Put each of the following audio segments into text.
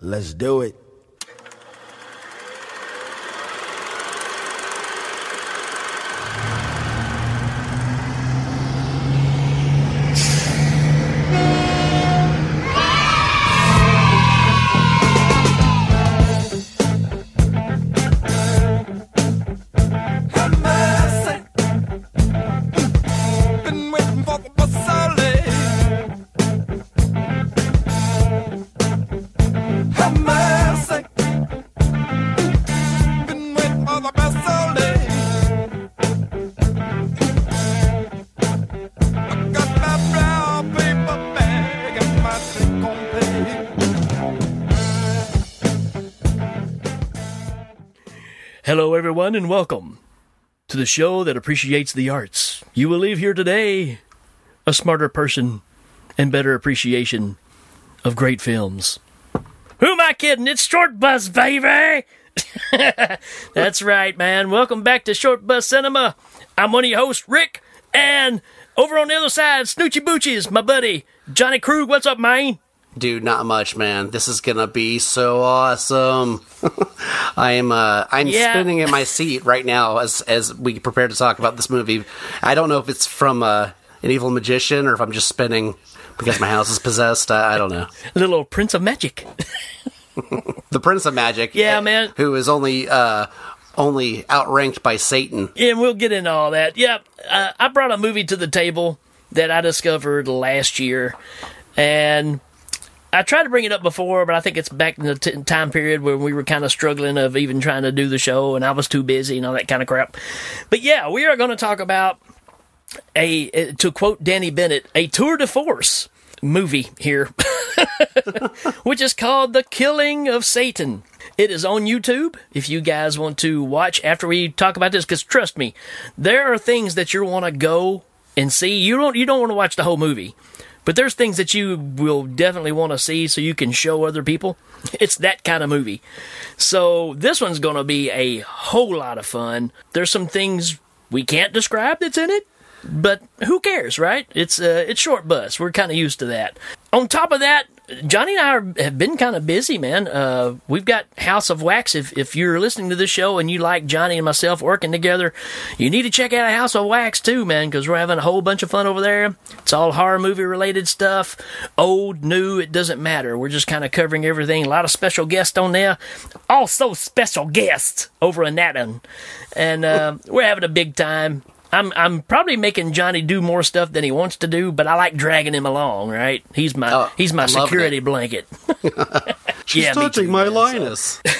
Let's do it. Everyone, and welcome to the show that appreciates the arts. You will leave here today a smarter person and better appreciation of great films. Who am I kidding? It's Short Bus, baby! That's right, man. Welcome back to Short Bus Cinema. I'm one of your hosts, Rik, and over on the other side, Snoochie Boochies, my buddy, Johnny Krueg. What's up, man? Dude, not much, man. This is gonna be so awesome. I am uh I'm Yeah. spinning in my seat right now as as we prepare to talk about this movie. I don't know if it's from uh, an evil magician or if I'm just spinning because my house is possessed. I, I don't know. Little Prince of Magic. The Prince of Magic. Yeah, eh, man. Who is only uh only outranked by Satan. Yeah, we'll get into all that. Yep, uh, I brought a movie to the table that I discovered last year, and I tried to bring it up before, but I think it's back in the t- time period where we were kind of struggling of even trying to do the show, and I was too busy and all that kind of crap. But yeah, we are going to talk about a, to quote Danny Bennett, a tour de force movie here, which is called The Killing of Satan. It is on YouTube if you guys want to watch after we talk about this, because trust me, there are things that you want to go and see. You don't you don't want to watch the whole movie. But there's things that you will definitely want to see so you can show other people. It's that kind of movie. So this one's going to be a whole lot of fun. There's some things we can't describe that's in it, but who cares, right? It's uh, it's short bus. We're kind of used to that. On top of that, Johnny and I are, have been kind of busy, man. Uh, we've got House of Wax. If if you're listening to this show and you like Johnny and myself working together, you need to check out House of Wax too, man, because we're having a whole bunch of fun over there. It's all horror movie related stuff, old, new. It doesn't matter. We're just kind of covering everything. A lot of special guests on there. Also special guests over in that one, and uh, we're having a big time. I'm I'm probably making Johnny do more stuff than he wants to do, but I like dragging him along. Right? He's my Oh, he's my I'm security it. blanket. She's Yeah, touching too, my man, so- Linus.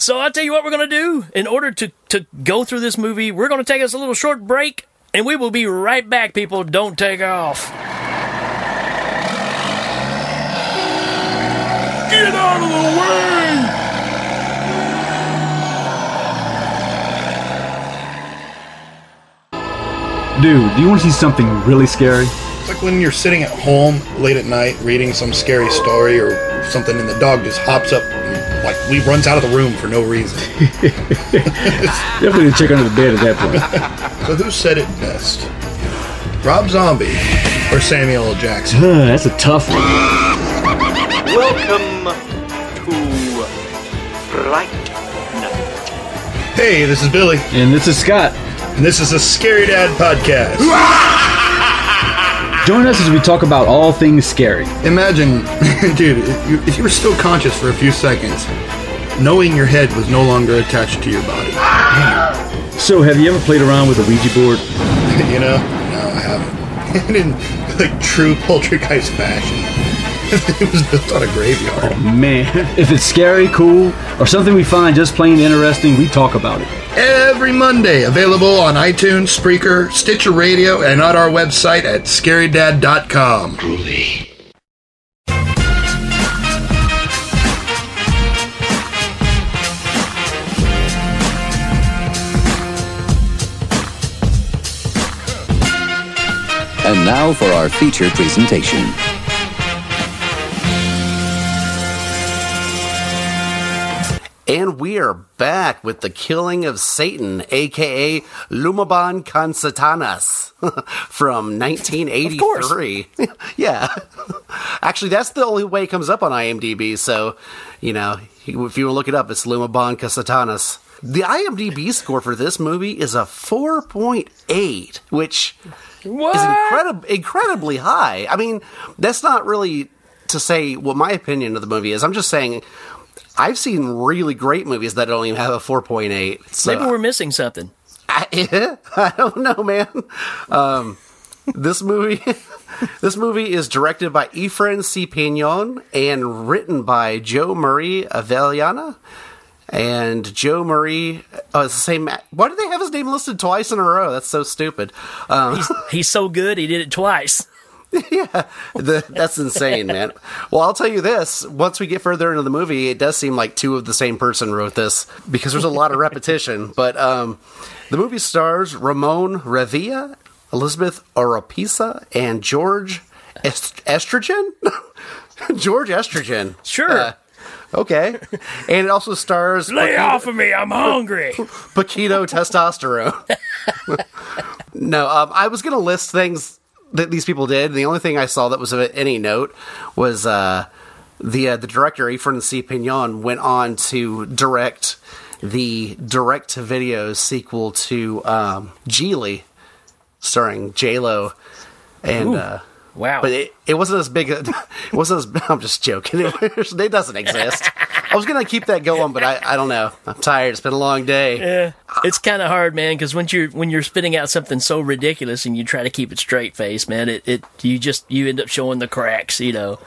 So I'll tell you what we're going to do. In order to, to go through this movie, we're going to take us a little short break, and we will be right back, people. Don't take off. Get out of the way! Dude, do you want to see something really scary? It's like when you're sitting at home late at night reading some scary story or something, and the dog just hops up and like we runs out of the room for no reason. Definitely check under the bed at that point. So who said it best? Rob Zombie or Samuel L. Jackson? Huh, that's a tough one. Welcome to Bright. Hey, this is Billy, And this is Scott. And this is a Scary Dad podcast. Join us as we talk about all things scary. Imagine, dude, if you, if you were still conscious for a few seconds, knowing your head was no longer attached to your body. So, have you ever played around with a Ouija board? You know? No, I haven't. in like true poltergeist fashion. it was built on a graveyard. Oh, Man, if it's scary, cool, or something we find just plain interesting, we talk about it. Every Monday, available on iTunes, Spreaker, Stitcher Radio, and on our website at scarydad.com. And now for our feature presentation. And we are back with the killing of Satan, aka Lumaban Consatanas, from 1983. yeah. Actually, that's the only way it comes up on IMDb, so, you know, if you look it up, it's Lumaban Consatanas. The IMDb score for this movie is a 4.8, which What? is incredib- incredibly high. I mean, that's not really to say what my opinion of the movie is. I'm just saying I've seen really great movies that don't even have a 4.8. So Maybe we're missing something. I, I don't know, man. Um, this movie, this movie is directed by Efren C. Piñon and written by Joe Marie Avellana. And Joe Marie, oh, it's the same. Why do they have his name listed twice in a row? That's so stupid. Um, He's so good, he did it twice. the, that's insane, man. Well, I'll tell you this: once we get further into the movie, it does seem like two of the same person wrote this because there's a lot of repetition. But um, the movie stars Ramon Revilla, Elizabeth Oropesa, and George Est- Estrogen. George Estrogen. Sure. Uh, okay, and it also stars Lay off of me, I'm hungry. Paquito testosterone. no, um, I was going to list things that these people did. The only thing I saw that was of any note was uh, the uh, the director Efren C. Piñon went on to direct the direct to video sequel to um, Gigli, starring J Lo, and. Uh, Wow. but it, it wasn't as big. It wasn't as. I'm just joking. It, it doesn't exist. I was gonna keep that going, but I, I don't know. I'm tired. It's been a long day. Yeah, it's kind of hard, man. Because when you're when you're spitting out something so ridiculous and you try to keep it straight face, man, it, it you just you end up showing the cracks. You know,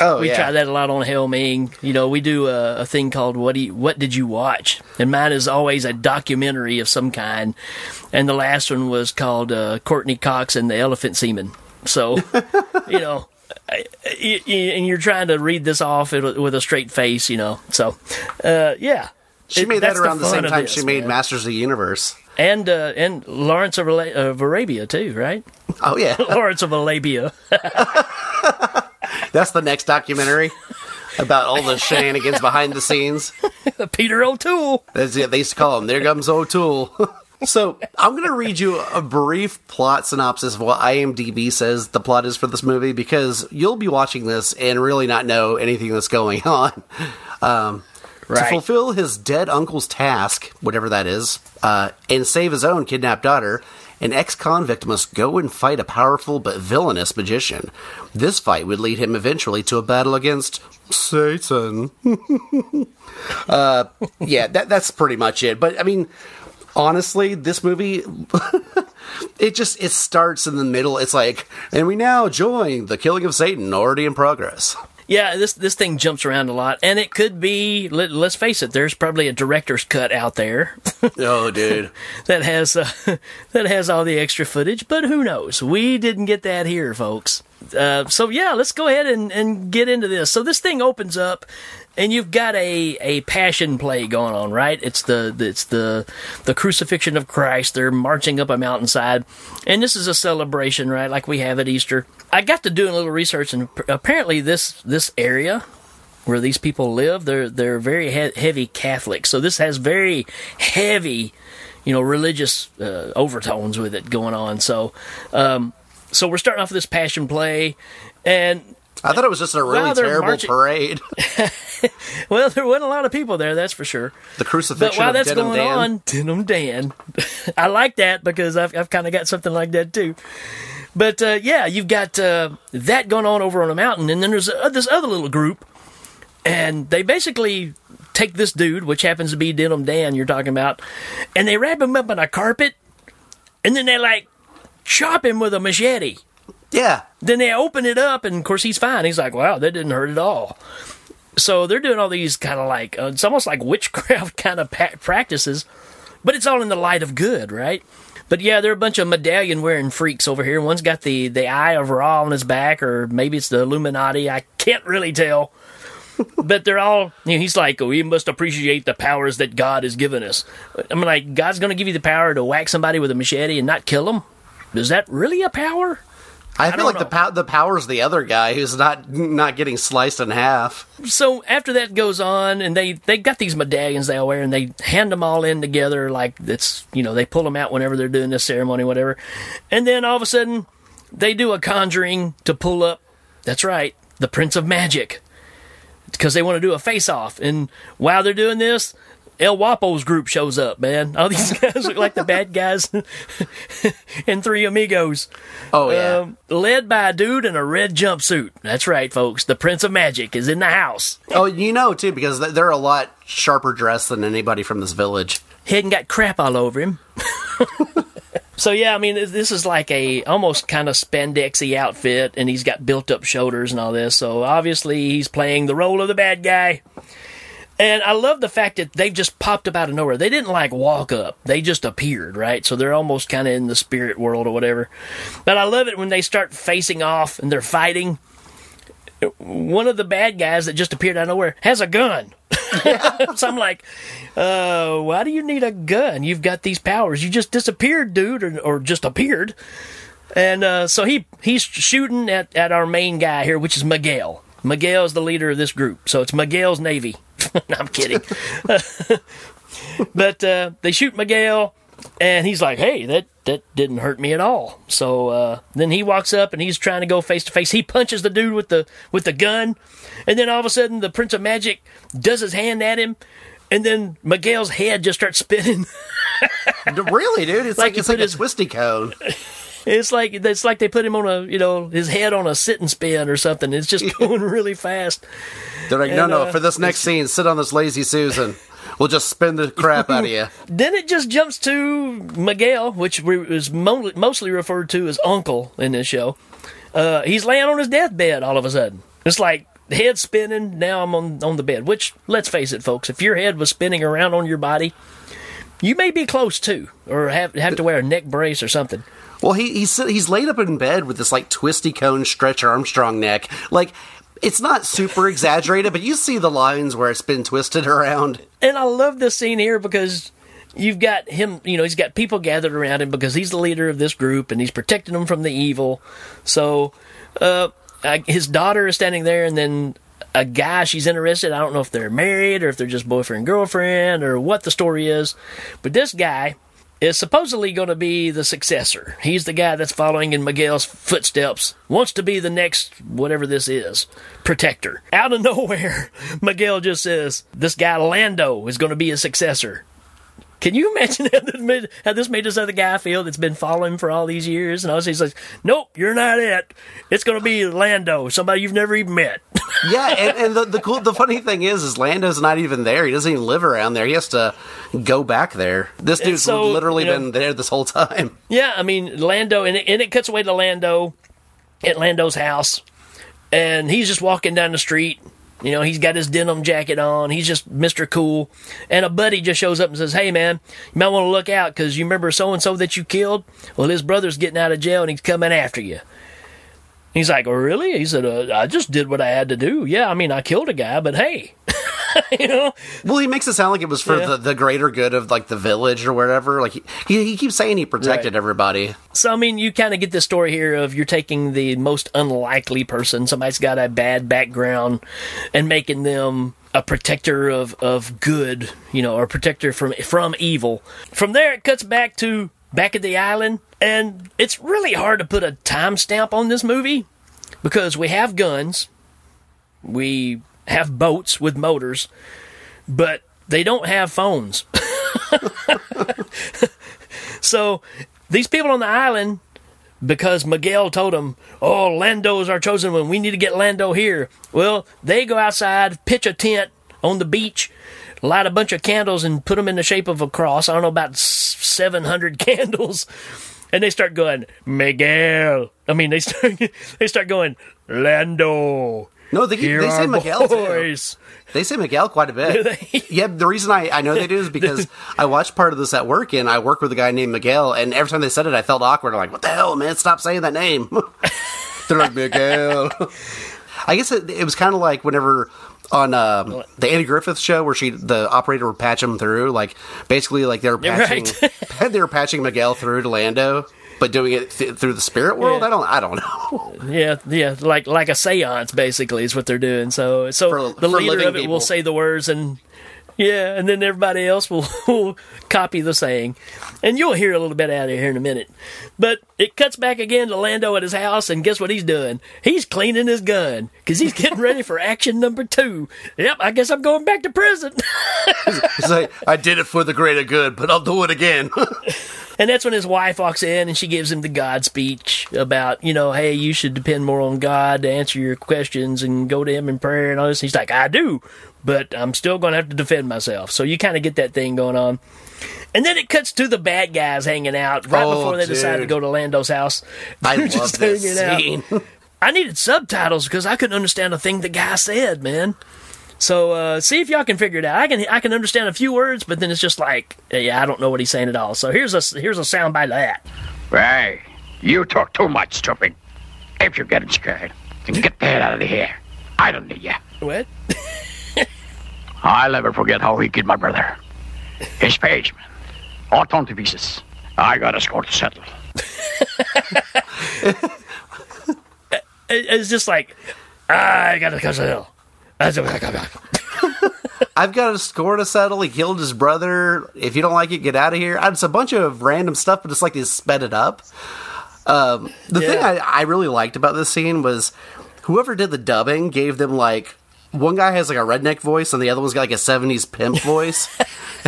Oh we yeah. try that a lot on Hell Ming. You know, we do a, a thing called what do you, what did you watch? And mine is always a documentary of some kind. And the last one was called uh, Courteney Cox and the Elephant Semen. So, you know. And you're trying to read this off with a straight face, you know. So, uh, yeah, She It- made that that's the around the, same time this, she made man. Masters of the Universe. and uh, and Lawrence of, Ala- of Arabia too, right? Oh yeah, Lawrence of Arabia. that's the next documentary about all the shenanigans behind the scenes. Peter O'Toole. That's it. They used to call him. There comes O'Toole. So I'm going to read you a brief plot synopsis of what IMDb says the plot is for this movie because you'll be watching this and really not know anything that's going on. Um, To fulfill his dead uncle's task, whatever that is, uh, and save his own kidnapped daughter, an ex convict must go and fight a powerful but villainous magician. This fight would lead him eventually to a battle against Satan. uh, yeah, that, that's pretty much it. But I mean, honestly, this movie. It just it starts in the middle. It's like, and we now join the killing of Satan, already in progress. Yeah, this this thing jumps around a lot, and it could be. Let, let's face it. There's probably a director's cut out there Oh, dude. that has uh, that has all the extra footage, but who knows? We didn't get that here, folks. Uh, so yeah, let's go ahead and, and get into this. So this thing opens up, and you've got a, a passion play going on, right? It's the it's the the crucifixion of Christ. They're marching up a mountainside, and this is a celebration, right? Like we have at Easter. I got to doing a little research, and apparently this this area where these people live, they're they're very he- heavy Catholic. So this has very heavy, you know, religious uh, overtones with it going on. So, um, so we're starting off with this passion play, and I thought it was just a really Well, terrible marching- parade. well, there wasn't a lot of people there, that's for sure. The But crucifixion while of that's Denim going Dan. on, Denim Dan, I like that because I've I've kind of got something like that too. But uh, yeah, you've got uh, that going on over on a mountain, and then there's uh, this other little group, and they basically take this dude, which happens to be Denim Dan, you're talking about, and they wrap him up in a carpet, and then they like chop him with a machete. Yeah. Then they open it up, and of course he's fine. He's like, "Wow, that didn't hurt at all." So they're doing all these kind of like uh, it's almost like witchcraft kind of pa- practices, but it's all in the light of good, right? But yeah, they're a bunch of medallion wearing freaks over here. One's got the the eye of Ra on his back, or maybe it's the Illuminati. I can't really tell. but they're all. You know, he's like, "We must appreciate the powers that God has given us." I'm like, God's going to give you the power to whack somebody with a machete and not kill them. Is that really a power? I, feel don't like the know. pow- the power's the other guy who's not not getting sliced in half. so after that goes on, and they they got these medallions they all wear, and they hand them all in together like it's you know they pull them out whenever they're doing this ceremony, whatever, and then all of a sudden they do a conjuring to pull up. That's right, the Prince of Magic, because they want to do a face off, and while they're doing this. El Guapo's group shows up, man. All these guys look like the bad guys in Three Amigos. Oh yeah, Um, led by a dude in a red jumpsuit. That's right, folks. The Prince of Magic is in the house. oh you know too because they're a lot sharper dressed than anybody from this village. He hadn't got crap all over him. so yeah, I mean, this- this is like a almost kind of spandexy outfit, and he's got built up shoulders and all this. So obviously, he's playing the role of the bad guy. And I love the fact that they've just popped up out of nowhere. They didn't like walk up; they just appeared, right? So they're almost kind of in the spirit world or whatever. But I love it when they start facing off and they're fighting. One of the bad guys that just appeared out of nowhere has a gun. so I'm like, uh, why do you need a gun? You've got these powers. You just disappeared, dude, or, or just appeared. And uh, so he he's shooting at, at our main guy here, which is Miguel. Miguel is the leader of this group, so it's Miguel's Navy. No, I'm kidding. but uh, they shoot Miguel, and he's like, "Hey, that that didn't hurt me at all." So uh, then he walks up and he's trying to go face to face. He punches the dude with the with the gun, and then all of a sudden the Prince of Magic does his hand at him, and then Miguel's head just starts spinning. really, dude, it's Like like, it's like a his- twisty cone. It's like it's like they put him on a you know his head on a sit and spin or something. It's just going really fast. They're like, no, And, no, uh, for this next scene, sit on this lazy Susan. We'll just spin the crap out of you. Then it just jumps to Miguel, which is mo- mostly referred to as Uncle in this show. Uh, he's laying on his deathbed all of a sudden. It's like head spinning. Now I'm on on the bed. Which, let's face it, folks, if your head was spinning around on your body, you may be close to, or have have to wear a neck brace or something. Well, he he's he's laid up in bed with this like twisty cone Stretch Armstrong neck. Like it's not super exaggerated, but you see the lines where it's been twisted around. And I love this scene here because you've got him, you know, he's got people gathered around him because he's the leader of this group and he's protecting them from the evil. So, uh, his daughter is standing there and then a guy she's interested. I don't know if they're married or if they're just boyfriend girlfriend or what the story is. But this guy is supposedly going to be the successor. He's the guy that's following in Miguel's footsteps, wants to be the next, whatever this is, protector. Out of nowhere, Miguel just says, This guy Lando is going to be his successor. Can you imagine how this, made, how this made this other guy feel that's been following for all these years? And all he's like, Nope, you're not it. It's going to be Lando, somebody you've never even met. Yeah, and, and the the cool the funny thing is, is Lando's not even there. He doesn't even live around there. He has to go back there. This dude's so, literally you know- been there this whole time. Yeah, I mean Lando, and it, and it cuts away to Lando at Lando's house, and he's just walking down the street. You know, he's got his denim jacket on. He's just Mister Cool, and a buddy just shows up and says, "Hey, man, you might want to look out because you remember so and so that you killed. Well, his brother's getting out of jail and he's coming after you." He's like, "Oh, really?" He said, uh, "I just did what I had to do. Yeah, I mean, I killed a guy, but hey, you know." Well, he makes it sound like it was for Yeah. the, the greater good of like the village or whatever. Like he, he, he keeps saying he protected Right. everybody. So I mean, you kind of get this story here of you're taking the most unlikely person, somebody's got a bad background, and making them a protector of, of good, you know, or protector from from evil. From there, it cuts back to back at the island, and it's really hard to put a timestamp on this movie because we have guns, we have boats with motors, but they don't have phones. So these people on the island, because Miguel told them, "Oh, Lando's our chosen one. We need to get Lando here." Well, they go outside, pitch a tent on the beach, light a bunch of candles, and put them in the shape of a cross. I don't know about seven hundred candles, and they start going, "Miguel." I mean, they start they start going, "Lando." No, they, Here they say Miguel too. They say Miguel quite a bit. yeah, the reason I, I know they do is because I watched part of this at work and I work with a guy named Miguel, and every time they said it, I felt awkward. I'm like, what the hell, man? Stop saying that name. They're like, Miguel. I guess it, it was kind of like whenever on um, the Andy Griffith show where she the operator would patch him through, like basically like they were patching they were patching Miguel through to Lando. But doing it th- through the spirit world. Yeah. I don't. I don't know. Yeah, yeah, like like a séance basically is what they're doing. So so For- the for leader of it people. will say the words and yeah, and then everybody else will, will copy the saying. And you'll hear a little bit out of here in a minute. But it cuts back again to Lando at his house, and guess what he's doing? He's cleaning his gun because he's getting ready for action number two. Yep, I guess I'm going back to prison. He's like, I did it for the greater good, but I'll do it again. And that's when his wife walks in and she gives him the God speech about, you know, hey, you should depend more on God to answer your questions and go to Him in prayer and all this. He's like, I do, but I'm still going to have to defend myself. So you kind of get that thing going on. And then it cuts to the bad guys hanging out right Oh, before they decide to go to Lando's house. I They're love just this scene. I needed subtitles because I couldn't understand a thing the guy said, man. So uh, see if y'all can figure it out. I can I can understand a few words, but then it's just like, yeah, I don't know what he's saying at all. So here's a here's a soundbite of that. Hey, you talk too much, stupid. If you're getting scared, then get the hell out of here. I don't need you. What? I'll never forget how he killed my brother. His page, man. All torn to pieces. I got a score to settle. It's just like I gotta go to hell. What I got. I've got a score to settle. He killed his brother. If you don't like it, get out of here. It's a bunch of random stuff, but it's like they sped it up. Um, the thing I, I really liked about this scene was whoever did the dubbing gave them like one guy has like a redneck voice and the other one's got like a 70s pimp voice.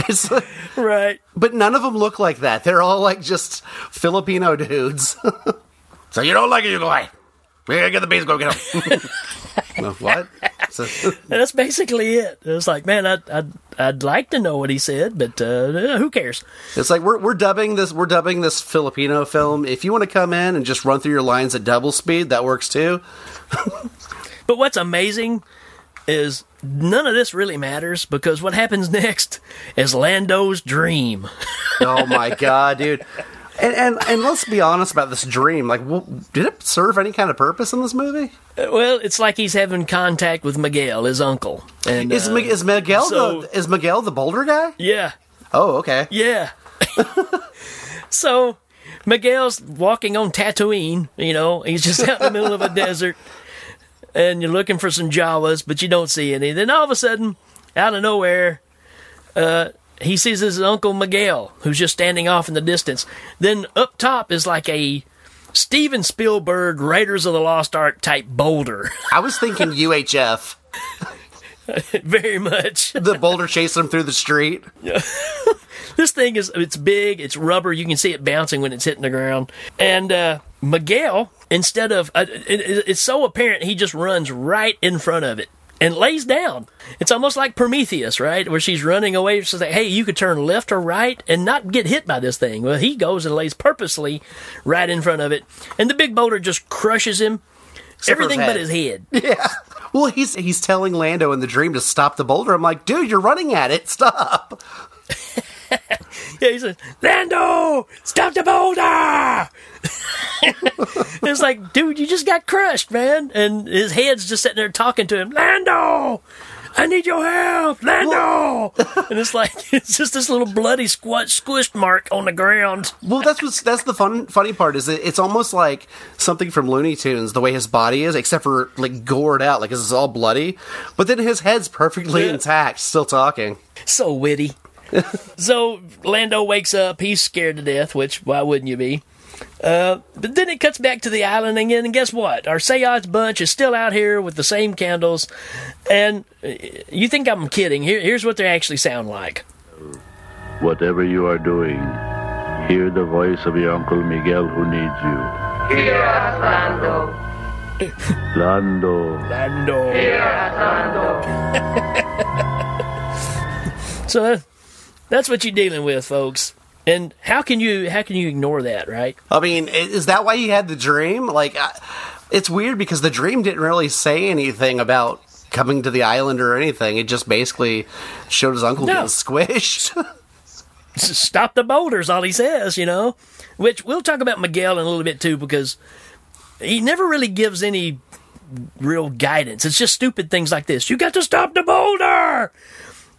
It's like- Right. but none of them look like that. They're all like just Filipino dudes. so you don't like it, you go away. We gotta get the bees, go get them. What? That's basically it. It's like, man, I'd, I'd I'd like to know what he said, but uh, who cares? It's like we're we're dubbing this we're dubbing this Filipino film. If you want to come in and just run through your lines at double speed, that works too. But what's amazing is none of this really matters because what happens next is Lando's dream. Oh my god, dude! And and and let's be honest about this dream. Like, well, did it serve any kind of purpose in this movie? Well, it's like he's having contact with Miguel, his uncle. And Is uh, Mi- is Miguel so- the is Miguel the Boulder guy? yeah, Oh, okay. Yeah. so Miguel's walking on Tatooine, you know, he's just out in the middle of a desert and you're looking for some Jawas, but you don't see any. Then all of a sudden, out of nowhere, uh, he sees his uncle Miguel, who's just standing off in the distance. Then up top is like a Steven Spielberg Raiders of the Lost Ark type boulder. I was thinking UHF. Very much. The boulder chasing him through the street. this thing is it's big it's rubber you can see it bouncing when it's hitting the ground and uh miguel instead of uh, it, it- it's so apparent he just runs right in front of it and lays down it's almost like prometheus right where she's running away she's like hey you could turn left or right and not get hit by this thing well he goes and lays purposely right in front of it and the big boulder just crushes him his everything but his head Yeah. Well, he's he's telling Lando in the dream to stop the boulder. I'm like, dude, you're running at it. Stop. Yeah, he says, Lando, stop the boulder! it's like, dude, you just got crushed, man. And his head's just sitting there talking to him, Lando, I need your help, Lando. and it's like, it's just this little bloody squat squished mark on the ground. Well, that's what's that's the fun funny part is it, it's almost like something from Looney Tunes the way his body is, except for like gored out, like it's all bloody. But then his head's perfectly Yeah. intact, still talking. So witty. so Lando wakes up. He's scared to death, which why wouldn't you be? Uh, but then it cuts back to the island again, and guess what? Our seance bunch is still out here with the same candles. And uh, you think I'm kidding? Here, here's what they actually sound like. Whatever you are doing, hear the voice of your Uncle Miguel who needs you. Hear us, Lando. Lando. Lando. Hear us, Lando. So uh, that's what you're dealing with, folks. And how can you how can you ignore that, right? I mean, is that why he had the dream? Like, I, it's weird because the dream didn't really say anything about coming to the island or anything. It just basically showed his uncle No. getting squished. Stop the boulders, all he says, you know. Which we'll talk about Miguel in a little bit too, because he never really gives any real guidance. It's just stupid things like this. You got to stop the boulder.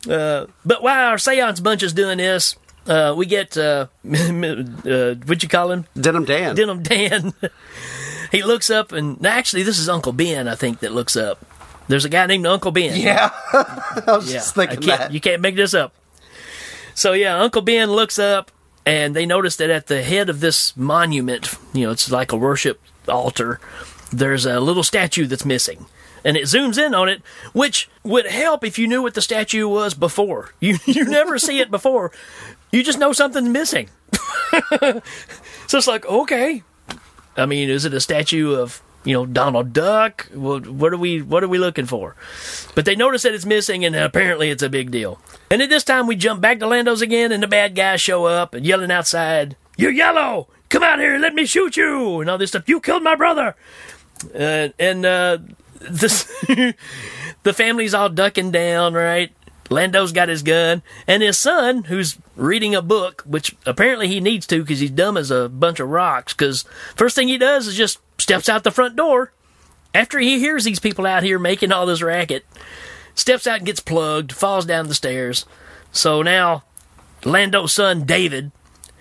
Uh, but while our seance bunch is doing this, uh, we get uh, uh, what'd you call him? Denim Dan. Denim Dan. he looks up, and actually, this is Uncle Ben, I think, that looks up. There's a guy named Uncle Ben. yeah, I was Yeah, just thinking can't, that. you can't make this up. So yeah, Uncle Ben looks up, and they notice that at the head of this monument, you know, it's like a worship altar. There's a little statue that's missing, and it zooms in on it, which would help if you knew what the statue was before. You you never see it before. You just know something's missing. so it's like okay. I mean, is it a statue of you know Donald Duck? What, what are we what are we looking for? But they notice that it's missing, and apparently it's a big deal. And at this time, we jump back to Lando's again, and the bad guys show up and yelling outside, "You're yellow! Come out here! Let me shoot you!" and all this stuff. You killed my brother. Uh, and uh, this the family's all ducking down, right? Lando's got his gun, and his son, who's reading a book, which apparently he needs to because he's dumb as a bunch of rocks. Because first thing he does is just steps out the front door after he hears these people out here making all this racket. Steps out and gets plugged, falls down the stairs. So now Lando's son David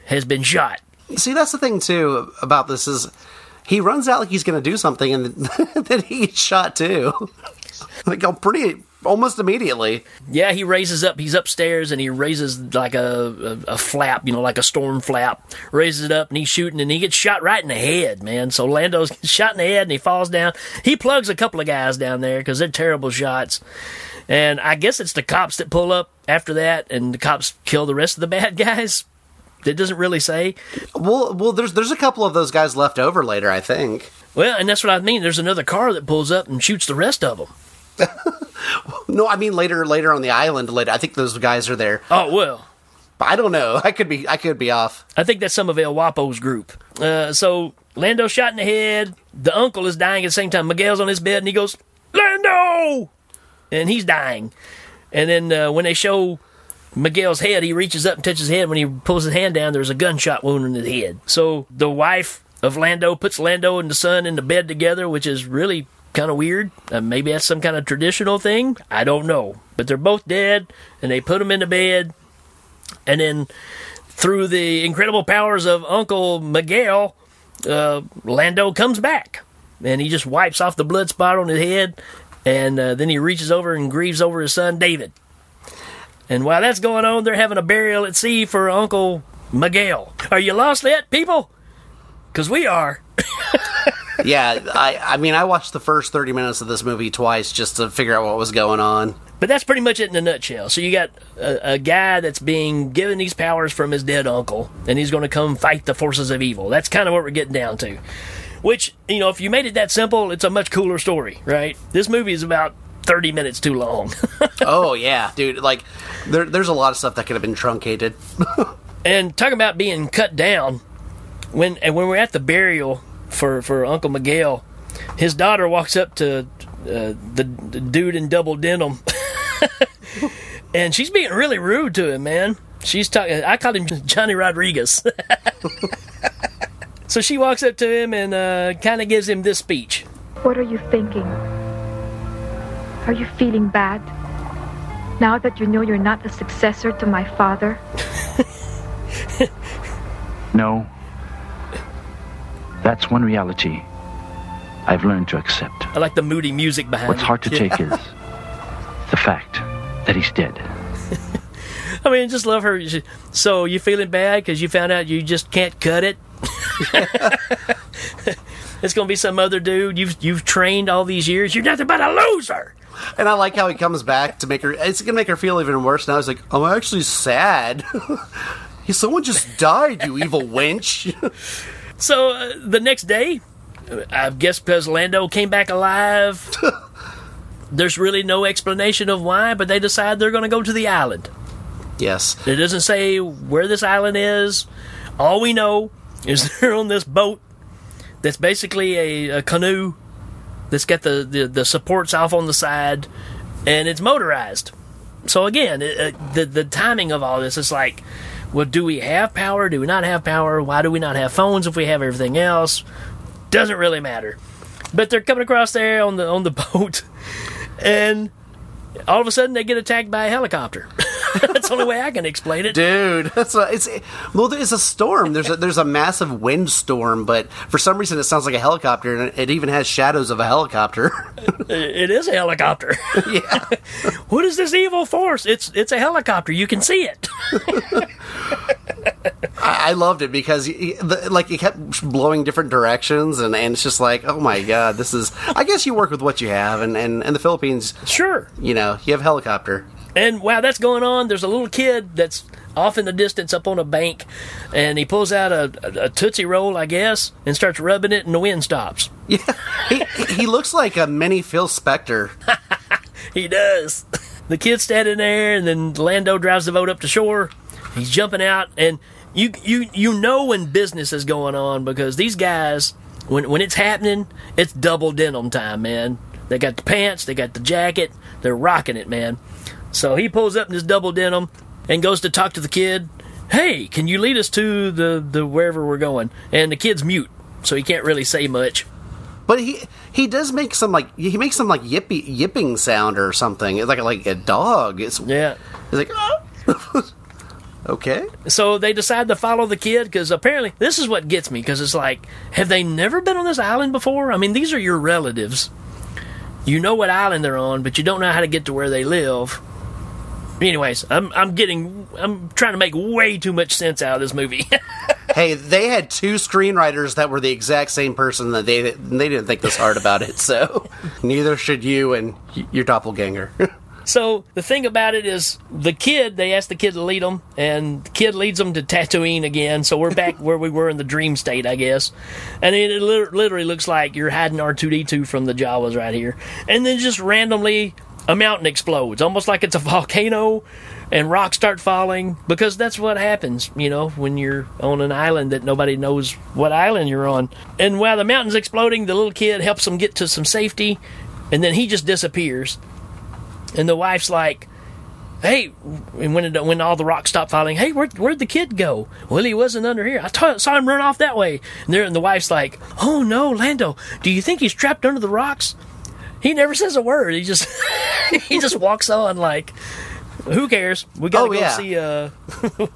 has been shot. See, that's the thing too about this is he runs out like he's going to do something, and then he gets shot too. like pretty almost immediately. Yeah, he raises up. He's upstairs and he raises like a, a, a flap, you know, like a storm flap. Raises it up and he's shooting and he gets shot right in the head, man. So Lando's shot in the head and he falls down. He plugs a couple of guys down there because they're terrible shots. And I guess it's the cops that pull up after that and the cops kill the rest of the bad guys. It doesn't really say. Well, well, there's there's a couple of those guys left over later, I think. Well, and that's what I mean. There's another car that pulls up and shoots the rest of them. No, I mean later later on the island. Later, I think those guys are there. Oh well, I don't know. I could be I could be off. I think that's some of El Guapo's group. Uh, so Lando shot in the head. The uncle is dying at the same time. Miguel's on his bed and he goes, Lando! And he's dying. And then uh, when they show Miguel's head, he reaches up and touches his head. When he pulls his hand down, there's a gunshot wound in his head. So the wife of Lando puts Lando and the son in the bed together, which is really kind of weird. Uh, maybe that's some kind of traditional thing. I don't know. But they're both dead, and they put them in the bed. And then through the incredible powers of Uncle Miguel, uh, Lando comes back, and he just wipes off the blood spot on his head, and uh, then he reaches over and grieves over his son David. And while that's going on, they're having a burial at sea for Uncle Miguel. Are you lost yet, people? Because we are. Yeah, I I mean I watched the first thirty minutes of this movie twice just to figure out what was going on. But that's pretty much it in a nutshell. So you got a, a guy that's being given these powers from his dead uncle, and he's going to come fight the forces of evil. That's kind of what we're getting down to. Which, you know, if you made it that simple, it's a much cooler story, right? This movie is about 30 minutes too long. oh yeah, dude. Like there, there's a lot of stuff that could have been truncated. and talking about being cut down, when and when we're at the burial for, for Uncle Miguel, his daughter walks up to uh, the, the dude in double denim, and she's being really rude to him, man. She's talking. I called him Johnny Rodriguez. so she walks up to him and uh, kind of gives him this speech. What are you thinking? Are you feeling bad? Now that you know you're not the successor to my father? No. That's one reality I've learned to accept. I like the moody music behind What's hard to take is the fact that he's dead. I mean, just love her. So you feeling bad because you found out you just can't cut it? it's gonna be some other dude you've you've trained all these years. You're nothing but a loser. And I like how he comes back to make her. It's gonna make her feel even worse. Now he's like, I'm actually sad. Someone just died, you evil wench. So uh, the next day, I guess because Lando came back alive, there's really no explanation of why, but they decide they're going to go to the island. yes. It doesn't say where this island is. All we know is they're on this boat that's basically a, a canoe that's got the, the, the supports off on the side and it's motorized. So again, it, uh, the the timing of all this is like, well, do we have power? Do we not have power? Why do we not have phones if we have everything else? Doesn't really matter. But they're coming across there on the on the boat, and all of a sudden they get attacked by a helicopter. that's the only way I can explain it. Dude, that's a, it's well. It's a storm. There's a, there's a massive windstorm, but for some reason it sounds like a helicopter, and it even has shadows of a helicopter. It is a helicopter. yeah, what is this evil force? It's it's a helicopter. You can see it. I, I loved it because like it kept blowing different directions, and, and it's just like, oh my god, this is. I guess you work with what you have, and and, and the Philippines, Sure. you know, you have a helicopter. And while that's going on, there's a little kid that's off in the distance up on a bank, and he pulls out a, a, Tootsie Roll, I guess, and starts rubbing it, and the wind stops. Yeah, he, he looks like a mini Phil Spector. He does. The kid's standing there, and then Lando drives the boat up to shore. He's jumping out, and you you you know when business is going on because these guys, when when it's happening, it's double denim time, man. They got the pants, they got the jacket, they're rocking it, man. So he pulls up in his double denim and goes to talk to the kid. Hey, can you lead us to the the wherever we're going? And the kid's mute, so he can't really say much. But he he does make some like he makes some like yippy yipping sound or something. It's like like a dog. It's Yeah. It's like okay. So they decide to follow the kid because apparently this is what gets me because it's like, have they never been on this island before? I mean, these are your relatives. You know what island they're on, but you don't know how to get to where they live. Anyways, I'm I'm getting I'm trying to make way too much sense out of this movie. hey, they had two screenwriters that were the exact same person that they they didn't think this hard about it. So neither should you and your doppelganger. So the thing about it is, the kid they asked the kid to lead them, and the kid leads them to Tatooine again. So we're back where we were in the dream state, I guess. And it lit- literally looks like you're hiding R two D two from the Jawas right here, and then just randomly a mountain explodes, almost like it's a volcano, and rocks start falling because that's what happens, you know, when you're on an island that nobody knows what island you're on. And while the mountain's exploding, the little kid helps them get to some safety, and then he just disappears. And the wife's like, "Hey," and when it, when all the rocks stop falling, "Hey, where where'd the kid go?" Well, he wasn't under here. I t- saw him run off that way. And, there, and the wife's like, "Oh no, Lando, do you think he's trapped under the rocks?" He never says a word. He just he just walks on like, "Who cares? We gotta Oh, go yeah. see." Uh,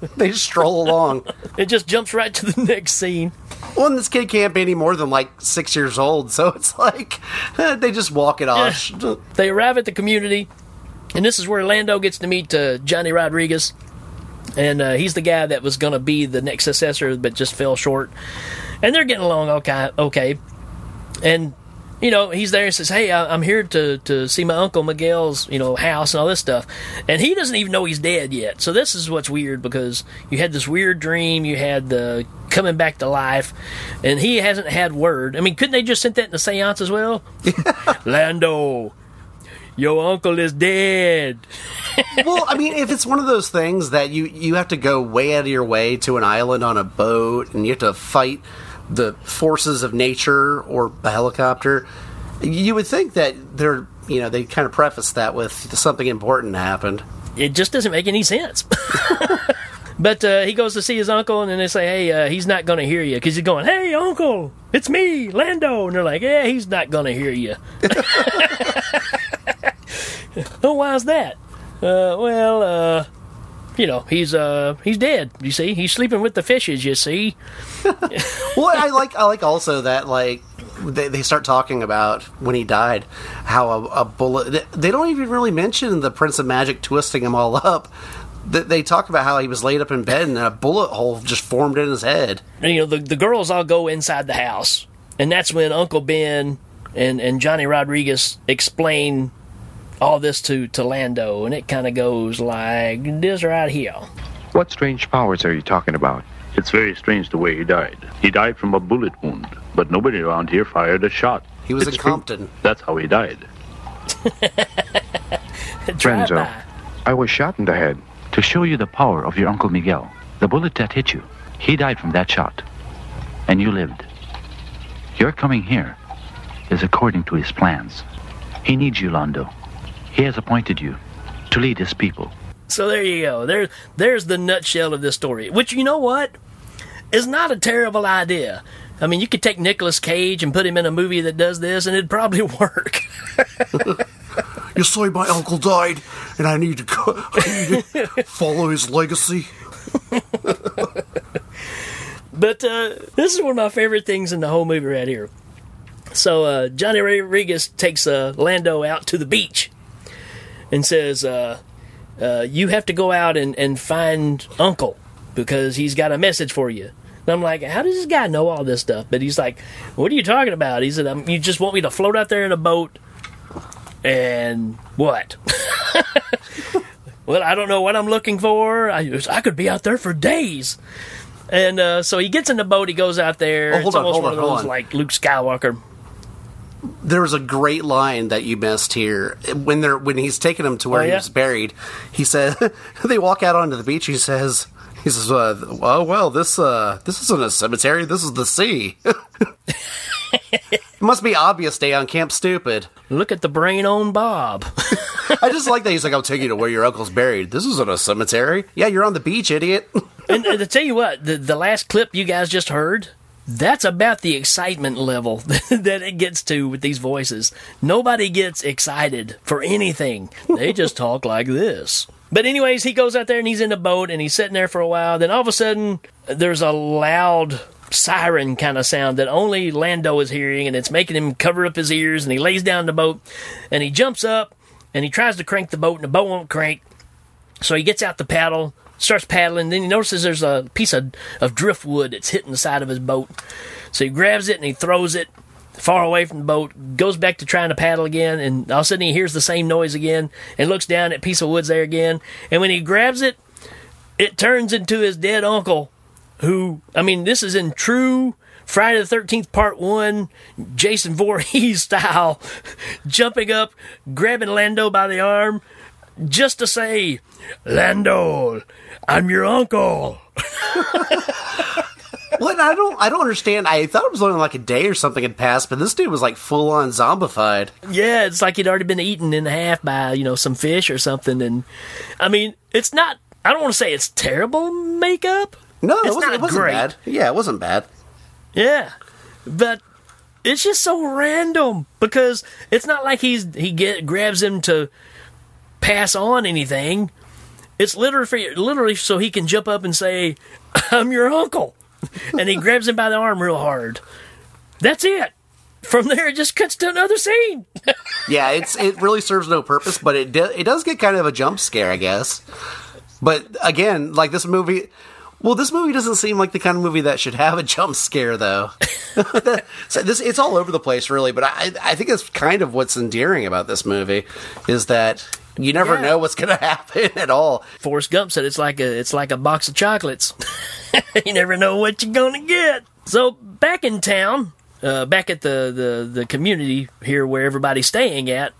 they just stroll along. it just jumps right to the next scene. Well, and this kid can't be any more than like six years old, so it's like they just walk it off. They arrive at the community, and this is where Lando gets to meet uh, Johnny Rodriguez, and uh, he's the guy that was going to be the next successor, but just fell short. And they're getting along okay, okay. And you know, he's there and says, "Hey, I- I'm here to to see my uncle Miguel's you know house and all this stuff," and he doesn't even know he's dead yet. So this is what's weird because you had this weird dream, you had the coming back to life, and he hasn't had word. I mean, couldn't they just sent that in the seance as well? Lando, your uncle is dead. well, I mean, if it's one of those things that you you have to go way out of your way to an island on a boat, and you have to fight the forces of nature or a helicopter, you would think that they're you know they kind of preface that with something important happened. It just doesn't make any sense. But uh, he goes to see his uncle, and then they say, "Hey, uh, he's not going to hear you," because he's going, "Hey, uncle, it's me, Lando," and they're like, "Yeah, he's not going to hear you." oh, why's that? Uh, well, uh, you know, he's uh, he's dead. You see, he's sleeping with the fishes. You see, well, I like I like also that like they, they start talking about when he died, how a, a bullet. they- They don't even really mention the Prince of Magic twisting him all up. They, they talk about how he was laid up in bed and a bullet hole just formed in his head. and, you know, the the girls all go inside the house, and that's when Uncle Ben and and Johnny Rodriguez explain all this to to Lando, and it kind of goes like this right here. What strange powers are you talking about? It's very strange the way he died. He died from a bullet wound, but nobody around here fired a shot. He was It's in true. Compton. That's how he died. Renzo, uh, I was shot in the head. To show you the power of your Uncle Miguel, the bullet that hit you, he died from that shot. And you lived. Your coming here is according to his plans. He needs you, Londo. He has appointed you to lead his people. So there you go. There, there's the nutshell of this story. Which you know what is not a terrible idea. I mean, you could take Nicolas Cage and put him in a movie that does this, and it'd probably work. You say my uncle died, and I need to go. I need to follow his legacy. But uh, this is one of my favorite things in the whole movie right here. So uh, Johnny Rodriguez takes uh, Lando out to the beach and says, uh, uh, "You have to go out and, and find Uncle because he's got a message for you." And I'm like, "How does this guy know all this stuff?" But he's like, "What are you talking about?" He said, um, "You just want me to float out there in a boat and what?" well, I don't know what I'm looking for. I, I could be out there for days. And uh, so he gets in the boat. He goes out there. Oh, hold it's on, almost hold one on, of those on. like Luke Skywalker. There was a great line that you missed here when they're when he's taking him to where Oh, he yeah? was buried. He said they walk out onto the beach. He says. He says, uh, "Oh well, this uh, this isn't a cemetery. This is the sea." it must be obvious. day on camp, stupid. Look at the brain on Bob. I just like that he's like, "I'll take you to where your uncle's buried." This isn't a cemetery. Yeah, you're on the beach, idiot. and, and to tell you what, the the last clip you guys just heard, that's about the excitement level that it gets to with these voices. Nobody gets excited for anything. They just talk like this. But anyways, he goes out there and he's in the boat and he's sitting there for a while. Then all of a sudden, there's a loud siren kind of sound that only Lando is hearing, and it's making him cover up his ears. And he lays down the boat and he jumps up and he tries to crank the boat, and the boat won't crank. So he gets out the paddle, starts paddling. Then he notices there's a piece of, of driftwood that's hitting the side of his boat. So he grabs it and he throws it far away from the boat, goes back to trying to paddle again, and all of a sudden he hears the same noise again and looks down at piece of wood's there again. And when he grabs it, it turns into his dead uncle, who, I mean, this is in true Friday the 13th Part 1, Jason Voorhees style, jumping up, grabbing Lando by the arm, just to say, Lando, I'm your uncle. what? I don't. I don't understand. I thought it was only like a day or something had passed, but this dude was like full on zombified. Yeah, it's like he'd already been eaten in half by, you know, some fish or something. And I mean, it's not, I don't want to say it's terrible makeup. No, it's it wasn't, it wasn't great. bad. Yeah, it wasn't bad. Yeah, but it's just so random because it's not like he's he get grabs him to pass on anything. It's literally literally so he can jump up and say, "I'm your uncle," and he grabs him by the arm real hard. That's it. From there, it just cuts to another scene. Yeah, it's it really serves no purpose, but it it does get kind of a jump scare, I guess. But again, like this movie, well, this movie doesn't seem like the kind of movie that should have a jump scare, though. so this it's all over the place, really. But I I think it's kind of what's endearing about this movie is that you never Yeah. know what's going to happen at all. Forrest Gump said it's like a it's like a box of chocolates. you never know what you're gonna get. So back in town, uh, back at the, the the community here where everybody's staying at,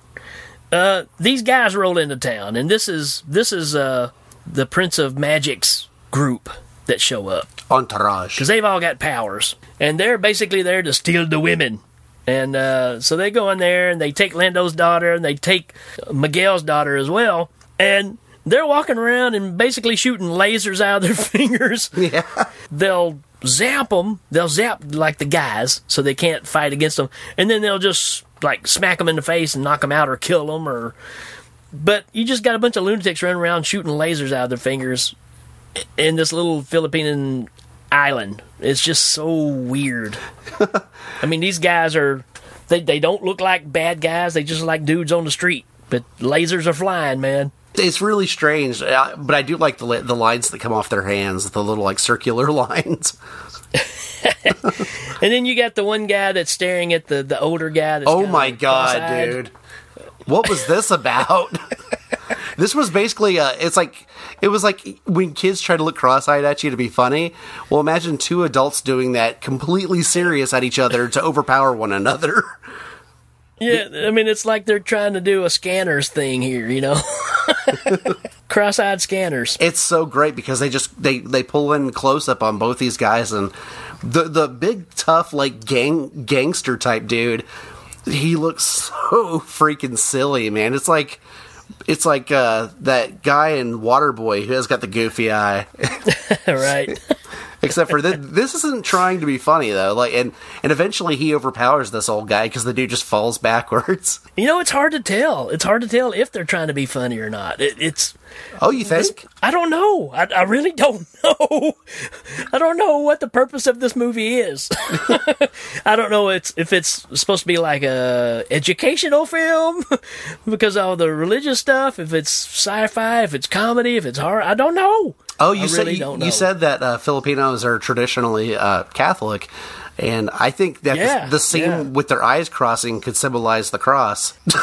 uh, these guys roll into town, and this is this is uh, the Prince of Magic's group that show up Entourage. because they've all got powers, and they're basically there to steal the women. And uh, so they go in there and they take Lando's daughter and they take Miguel's daughter as well, and they're walking around and basically shooting lasers out of their fingers. Yeah. They'll zap them. They'll zap like the guys, so they can't fight against them, and then they'll just like smack them in the face and knock them out or kill them or. But you just got a bunch of lunatics running around shooting lasers out of their fingers in this little Philippine island. It's just so weird. I mean, these guys are they they don't look like bad guys. They just like dudes on the street. But lasers are flying, man. It's really strange, but I do like the the lines that come off their hands, the little like circular lines. And then you got the one guy that's staring at the the older guy. That's Oh my god, dude! What was this about? this was basically uh It's like it was like when kids try to look cross-eyed at you to be funny. Well, imagine two adults doing that, completely serious at each other to overpower one another. Yeah, I mean, it's like they're trying to do a scanners thing here, you know? Cross-eyed scanners. It's so great because they just they they pull in close up on both these guys and the the big tough like gang gangster type dude. He looks so freaking silly, man. It's like it's like uh, that guy in Waterboy who has got the goofy eye. right. Except for th- this isn't trying to be funny though. Like, and and eventually he overpowers this old guy because the dude just falls backwards. You know, it's hard to tell. It's hard to tell if they're trying to be funny or not. It, it's. Oh, you think? I don't know. I, I really don't know. I don't know what the purpose of this movie is. I don't know it's if it's supposed to be like a educational film because of all the religious stuff. If it's sci-fi, if it's comedy, if it's horror. I don't know. Oh, you I said really you, you said that uh, Filipinos are traditionally uh, Catholic, and I think that Yeah, the, the scene yeah. with their eyes crossing could symbolize the cross.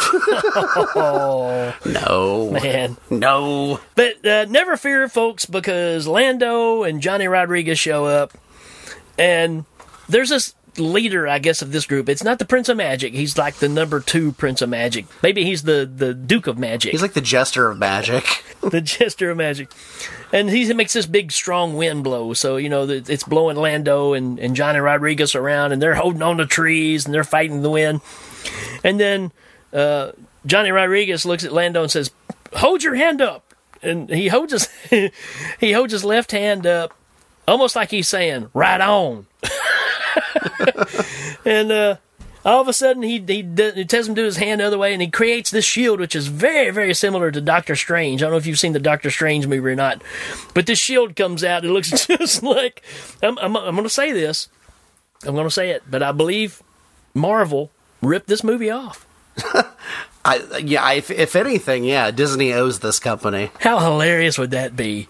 oh no, man, no. But uh, never fear, folks, because Lando and Johnny Rodriguez show up, and there's this leader, I guess, of this group. It's not the Prince of Magic. He's like the number two Prince of Magic. Maybe he's the the Duke of Magic. He's like the jester of magic. the Jester of Magic. And he makes this big, strong wind blow. So, you know, it's blowing Lando and, and Johnny Rodriguez around, and they're holding on to trees and they're fighting the wind. And then uh, Johnny Rodriguez looks at Lando and says, Hold your hand up. And he holds his, he holds his left hand up, almost like he's saying, Right on. and uh, all of a sudden, he he, d- he tells him to do his hand the other way, and he creates this shield, which is very very similar to Doctor Strange. I don't know if you've seen the Doctor Strange movie or not, but this shield comes out. It looks just like I'm I'm, I'm going to say this. I'm going to say it, but I believe Marvel ripped this movie off. I, yeah, if, if anything, yeah, Disney owes this company. How hilarious would that be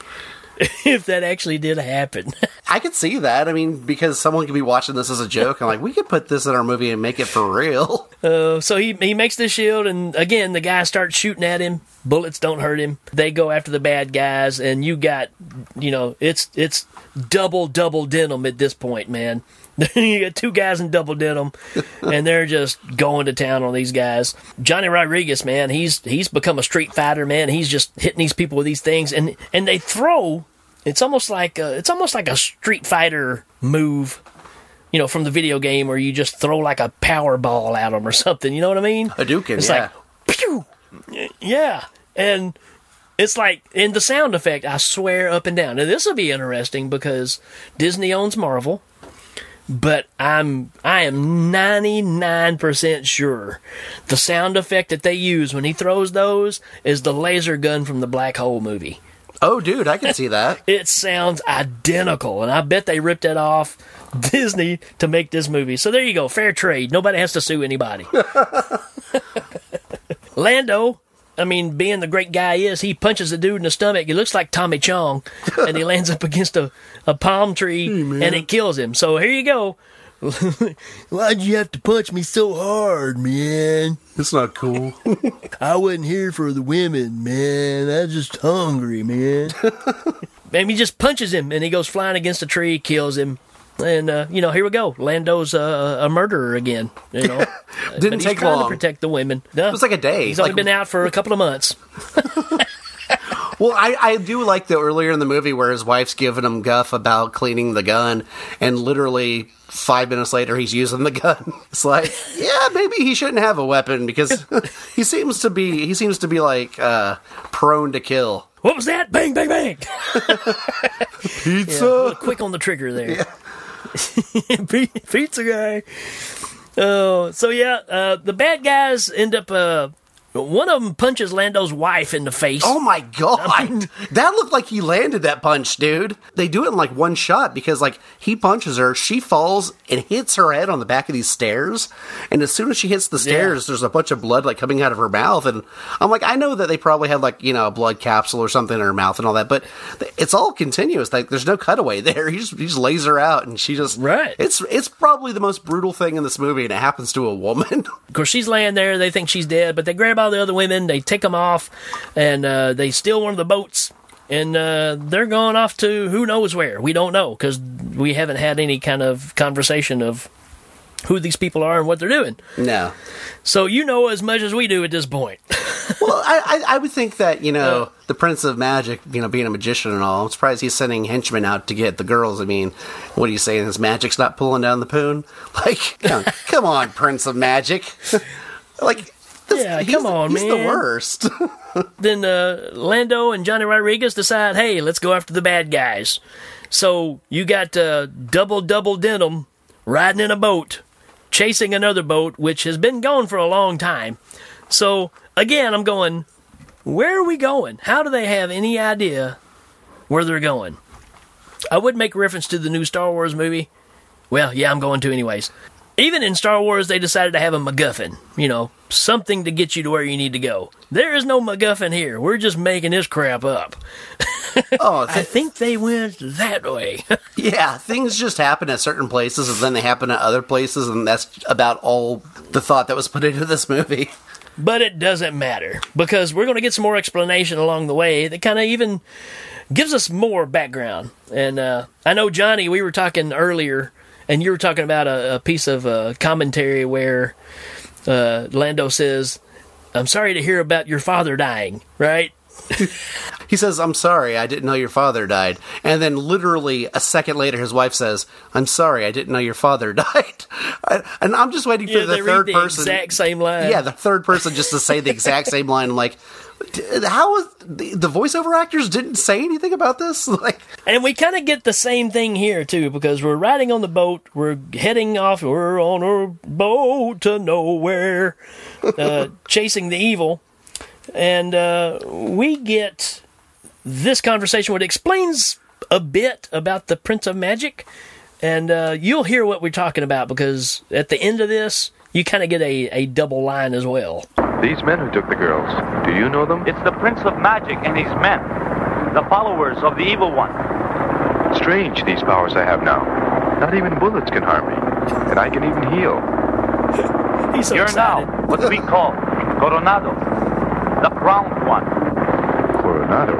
if that actually did happen? I could see that. I mean, because someone could be watching this as a joke. I'm like, we could put this in our movie and make it for real. Uh, so he he makes this shield, and again the guy starts shooting at him. Bullets don't hurt him. They go after the bad guys, and you got, you know, it's it's double double denim at this point, man. you got two guys in double denim, and they're just going to town on these guys. Johnny Rodriguez, man, he's he's become a street fighter, man. He's just hitting these people with these things, and and they throw. It's almost like a, it's almost like a street fighter move you know, from the video game where you just throw like a power ball at them or something. You know what I mean? Hadouken, It's yeah. like, pew! Yeah. And it's like, in the sound effect, I swear up and down. Now, this will be interesting because Disney owns Marvel. But I'm I am 99% sure the sound effect that they use when he throws those is the laser gun from the Black Hole movie. Oh, dude, I can see that. It sounds identical, and I bet they ripped it off Disney to make this movie. So there you go, fair trade. Nobody has to sue anybody. Lando, I mean, being the great guy he is, he punches a dude in the stomach. He looks like Tommy Chong, and he lands up against a, a palm tree, and it kills him. So here you go. Why'd you have to punch me so hard, man? It's not cool. I wasn't here for the women, man. I was just hungry, man. and he just punches him, and he goes flying against a tree, kills him. And uh, you know, here we go. Lando's uh, a murderer again. You know, Didn't take long. to protect the women. No, It was like a day. He's only been out for a couple of months. Well, I, I do like the earlier in the movie where his wife's giving him guff about cleaning the gun, and literally five minutes later he's using the gun. It's like, yeah, maybe he shouldn't have a weapon because he seems to be he seems to be like uh, prone to kill. What was that? Bang, bang, bang! Pizza. Yeah, quick on the trigger there. Pi- Pizza guy. Oh, so yeah, uh, the bad guys end up. Uh, one of them punches Lando's wife in the face. Oh my god, that looked like he landed that punch, dude. They do it in like one shot because like he punches her, she falls and hits her head on the back of these stairs, and as soon as she hits the stairs, there's a bunch of blood like coming out of her mouth, and I'm like, I know that they probably had like you know a blood capsule or something in her mouth and all that, but it's all continuous. Like there's no cutaway there. He just he just lays her out, and she just right. It's it's probably the most brutal thing in this movie, and it happens to a woman. Of course, she's laying there. They think she's dead, but they grab all the other women. They take them off, and uh, they steal one of the boats. And uh, they're going off to who knows where. We don't know because we haven't had any kind of conversation of who these people are and what they're doing. No. So you know as much as we do at this point. well, I, I I would think that you know the Prince of Magic, you know, being a magician and all. I'm surprised he's sending henchmen out to get the girls. I mean, what are you saying? His magic's not pulling down the poon? Like, come, come on, Prince of Magic. like, Yeah, he's come on, he's the worst. then uh, Lando and Johnny Rodriguez decide, hey, let's go after the bad guys. So you got uh, Double Double Denim riding in a boat, chasing another boat, which has been gone for a long time. So again, I'm going, where are we going? How do they have any idea where they're going? I would make reference to the new Star Wars movie. Well, yeah, I'm going to anyways. Even in Star Wars, they decided to have a MacGuffin. You know, something to get you to where you need to go. There is no MacGuffin here. We're just making this crap up. Oh, I think they went that way. yeah, things just happen at certain places and then they happen at other places, and that's about all the thought that was put into this movie. But it doesn't matter because we're going to get some more explanation along the way that kind of even gives us more background. And uh, I know, Johnny, we were talking earlier, and you were talking about a, a piece of uh, commentary where uh, Lando says, I'm sorry to hear about your father dying, right? He says, I'm sorry, I didn't know your father died. And then, literally, a second later, his wife says, I'm sorry, I didn't know your father died. I- and I'm just waiting for Yeah, the third the person. exact same line. Yeah, the third person just to say the exact same line. I'm like, "D- how is the, the voiceover actors didn't say anything about this? Like, And we kind of get the same thing here too, because we're riding on the boat, we're heading off, we're on a boat to nowhere, uh, chasing the evil, and uh, we get this conversation, which explains a bit about the Prince of Magic, and uh, you'll hear what we're talking about because at the end of this, you kind of get a, a double line as well. These men who took the girls, do you know them? It's the Prince of Magic and his men, the followers of the Evil One. Strange, these powers I have now. Not even bullets can harm me. And I can even heal. He's so You're excited. now what we call Coronado, the crowned one. Coronado.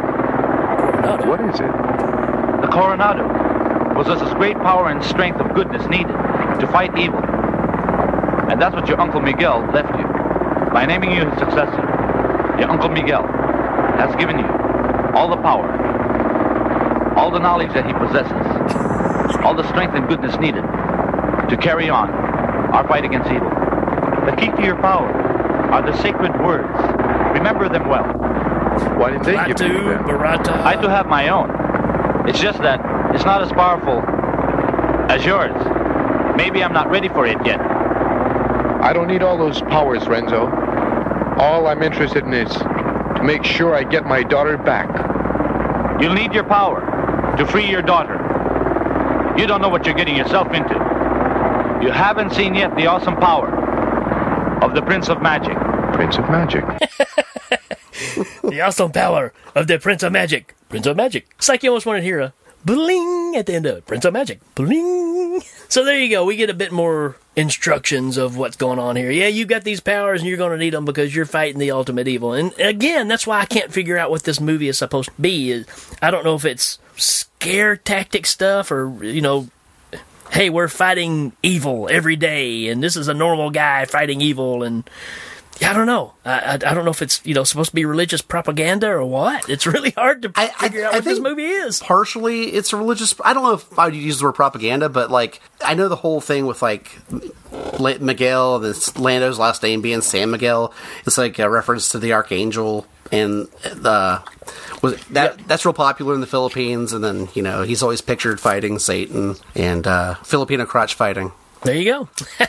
What is it? The Coronado possesses great power and strength of goodness needed to fight evil. And that's what your Uncle Miguel left you. By naming you his successor, your Uncle Miguel has given you all the power, all the knowledge that he possesses, all the strength and goodness needed to carry on our fight against evil. The key to your power are the sacred words. Remember them well. Why didn't they give me them? I do have my own. It's just that it's not as powerful as yours. Maybe I'm not ready for it yet. I don't need all those powers, Renzo. All I'm interested in is to make sure I get my daughter back. You'll need your power to free your daughter. You don't know what you're getting yourself into. You haven't seen yet the awesome power of the Prince of Magic. Prince of Magic. the awesome power of the Prince of Magic. Prince of Magic. It's like you almost want to hear a bling at the end of it. Prince of Magic. Bling. So there you go. We get a bit more instructions of what's going on here. Yeah, you got these powers and you're going to need them because you're fighting the ultimate evil. And again, that's why I can't figure out what this movie is supposed to be. I don't know if it's scare tactic stuff or, you know, hey, we're fighting evil every day and this is a normal guy fighting evil and I don't know. I, I, I don't know if it's you know supposed to be religious propaganda or what. It's really hard to figure out what this movie is. partially it's a religious i don't know if i would use the word propaganda but like i know the whole thing with like miguel this lando's last name being san miguel it's like a reference to the archangel and the was that that's real popular in the philippines and then you know he's always pictured fighting satan and uh filipino crotch fighting There you go.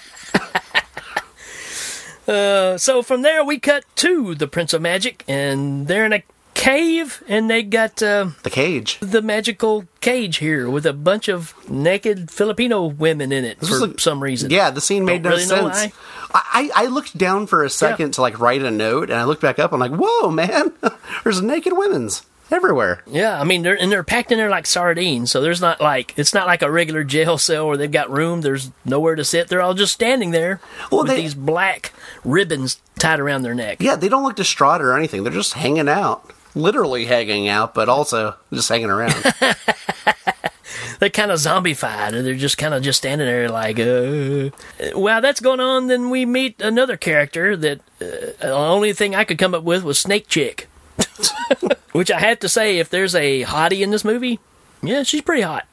uh, so from there we cut to the Prince of Magic, and they're in a cave, and they got uh, the cage, the magical cage here with a bunch of naked Filipino women in it This for like- some reason. Yeah, the scene made Don't no really sense. I, I I looked down for a second to like write a note, and I looked back up. I'm like, "Whoa, man! There's naked women's everywhere." Yeah, I mean, they're and they're packed in there like sardines. So there's not like it's not like a regular jail cell where they've got room. There's nowhere to sit. They're all just standing there with they- these black ribbons tied around their neck. Yeah, they don't look distraught or anything. They're just hanging out, literally hanging out, but also just hanging around. they're kind of zombified and they're just kind of just standing there like uh while that's going on then we meet another character that uh, the only thing i could come up with was snake chick which i have to say if there's a hottie in this movie yeah she's pretty hot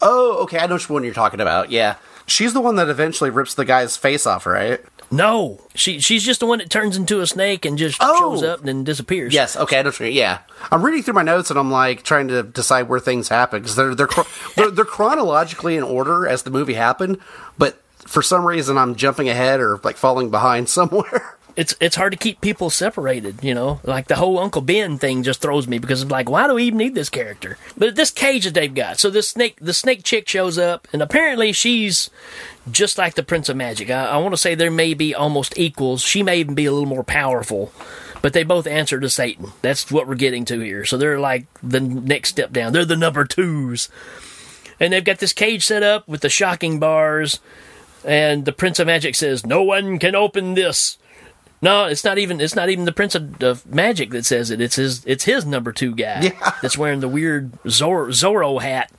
oh, okay, I know which one you're talking about. Yeah, she's the one that eventually rips the guy's face off, right? No, she she's just the one that turns into a snake and just oh. shows up and then disappears. Yes. Okay. I know. Yeah. I'm reading through my notes and I'm like trying to decide where things happen because they're they're, they're they're chronologically in order as the movie happened, but for some reason I'm jumping ahead or like falling behind somewhere. It's it's hard to keep people separated, you know. Like the whole Uncle Ben thing just throws me because I'm like, why do we even need this character? But this cage that they've got, so this snake, the snake chick shows up, and apparently she's just like the Prince of Magic. I, I want to say there may be almost equals. She may even be a little more powerful, but they both answer to Satan. That's what we're getting to here. So they're like the next step down. They're the number twos, and they've got this cage set up with the shocking bars. And the Prince of Magic says, "No one can open this." No, it's not even. It's not even the Prince of, of Magic that says it. It's his. It's his number two guy that's wearing the weird Zor- Zorro hat.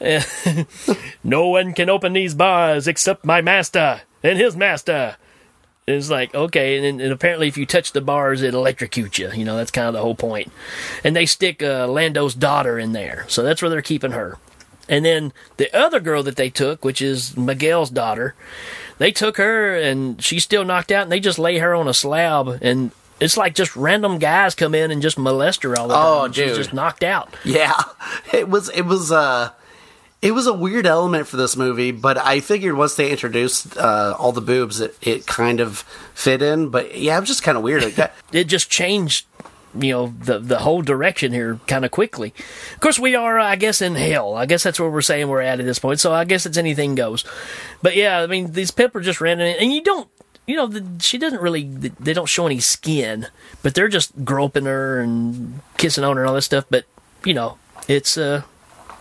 no one can open these bars except my master and his master. It's like okay, and, and apparently, if you touch the bars, it electrocute you. You know, that's kind of the whole point. And they stick uh, Lando's daughter in there, so that's where they're keeping her. And then the other girl that they took, which is Miguel's daughter, they took her and she's still knocked out, and they just lay her on a slab, and it's like just random guys come in and just molest her all the time. Oh, She's just knocked out. Yeah, it was it was uh it was a weird element for this movie, but I figured once they introduced uh, all the boobs, it, it kind of fit in. But yeah, it was just kind of weird. It got- it just changed you know the the whole direction here kind of quickly. Of course we are i guess in hell. I guess that's where we're saying we're at at this point so i guess it's anything goes. But yeah i mean these people just ran in and you don't you know the, she doesn't really they don't show any skin but they're just groping her and kissing on her and all this stuff but you know it's uh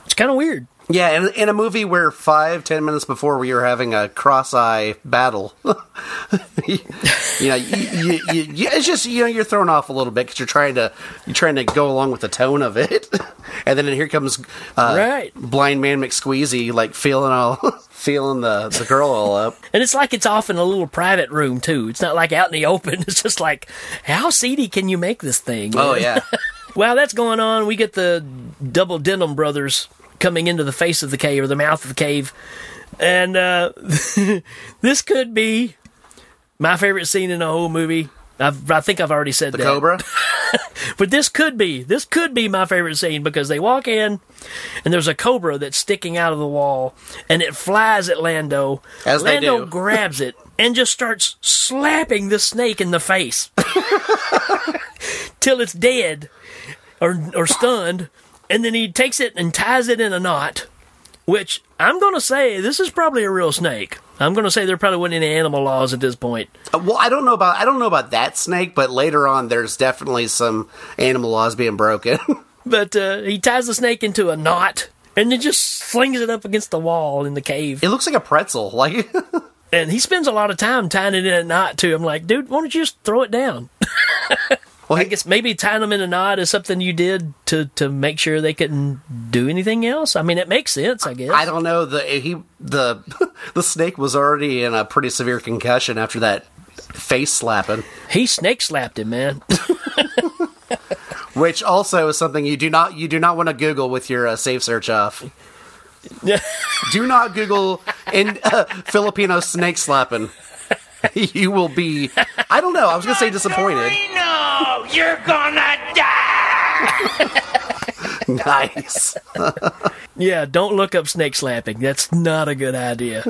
it's kind of weird yeah, in, in a movie where five ten minutes before we were having a cross-eye battle, you know, you, you, you, you- it's just you know you're thrown off a little bit because you're trying to you're trying to go along with the tone of it, and then here comes uh, Right. blind man McSqueezy like feeling all feeling the the girl all up. And it's like it's off in a little private room too. It's not like out in the open. It's just like, how seedy can you make this thing? Oh, yeah. While that's going on, we get the double denim brothers coming into the face of the cave or the mouth of the cave, and uh, this could be my favorite scene in the whole movie. I've, I think I've already said that. The that. Cobra. But this could be this could be my favorite scene because they walk in and there's a cobra that's sticking out of the wall and it flies at Lando. As they Lando do. grabs it and just starts slapping the snake in the face till it's dead or or stunned and then he takes it and ties it in a knot which I'm going to say this is probably a real snake. I'm going to say there probably wasn't any animal laws at this point. Uh, Well, I don't know about I don't know about that snake, but later on, there's definitely some animal laws being broken. But uh, he ties the snake into a knot and then just slings it up against the wall in the cave. it looks like a pretzel, like. And he spends a lot of time tying it in a knot too. I'm like, dude, why don't you just throw it down? well, I guess maybe tying them in a knot is something you did to, to make sure they couldn't do anything else. I mean, it makes sense, I guess. I don't know. The he the the snake was already in a pretty severe concussion after that face slapping, He snake slapped him, man. which also is something you do not you do not want to Google with your uh, safe search off. do not Google in uh, Filipino snake slapping. you will be. I don't know. I was gonna say disappointed. No, you're gonna die. nice. yeah, don't look up snake slapping. That's not a good idea.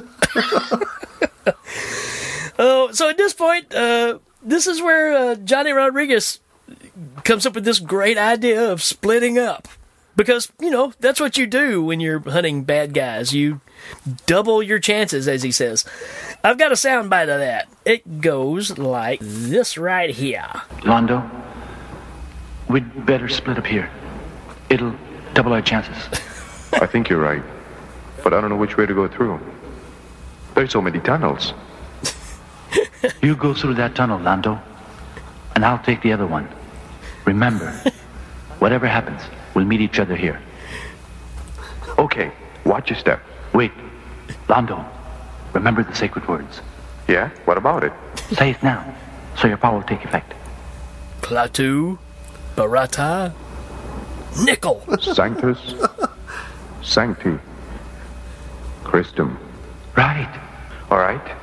oh, so at this point, uh, this is where uh, Johnny Rodriguez comes up with this great idea of splitting up. Because, you know, that's what you do when you're hunting bad guys. You double your chances, as he says. I've got a soundbite of that. It goes like this right here. Lando, we'd better split up here. It'll double our chances. I think you're right. But I don't know which way to go through. There's so many tunnels. You go through that tunnel, Lando, and I'll take the other one. Remember, whatever happens, we'll meet each other here. Okay, watch your step. Wait, Lando, remember the sacred words. Yeah? What about it? Say it now, so your power will take effect. Klaatu, Barata, Nickel. Sanctus, Sancti, Christum. Right. All right.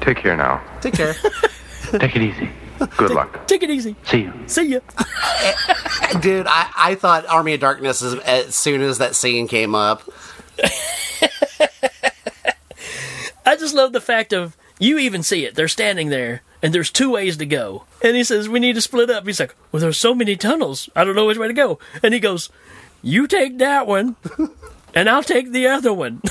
Take care now. Take care. Take it easy. Good luck. Take it easy. See you. See you. Dude, I, I thought Army of Darkness as, as soon as that scene came up. I just love the fact of you even see it. They're standing there, and there's two ways to go. And he says, "We need to split up." He's like, "Well, there's so many tunnels. I don't know which way to go." And he goes, "You take that one, and I'll take the other one."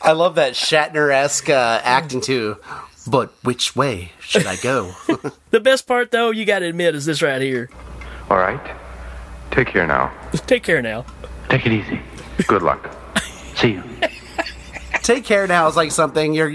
I love that Shatner esque uh, acting too. But which way should I go? the best part, though, you got to admit, is this right here. All right. Take care now. Take care now. Take it easy. Good luck. See you. Take care now is like something your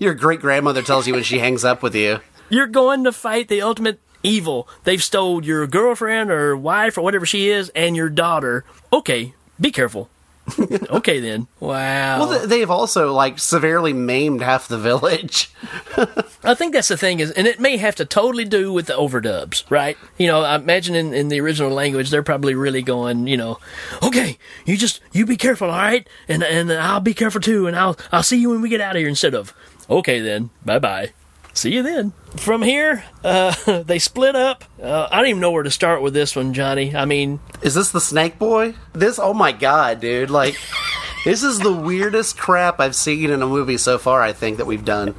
your great grandmother tells you when she hangs up with you. You're going to fight the ultimate evil. They've stole your girlfriend or wife or whatever she is and your daughter. Okay, be careful. okay then. Wow. Well, they've also like severely maimed half the village. I think that's the thing is, and it may have to totally do with the overdubs, right? You know, I imagine in, in the original language, they're probably really going, you know, okay, you just you be careful, all right, and and I'll be careful too, and I'll I'll see you when we get out of here. Instead of, okay then, bye bye. See you then. From here, uh, they split up. Uh, I don't even know where to start with this one, Johnny. I mean, Is this the Snake Boy? This, oh my god, dude! Like, this is the weirdest crap I've seen in a movie so far. I think that we've done.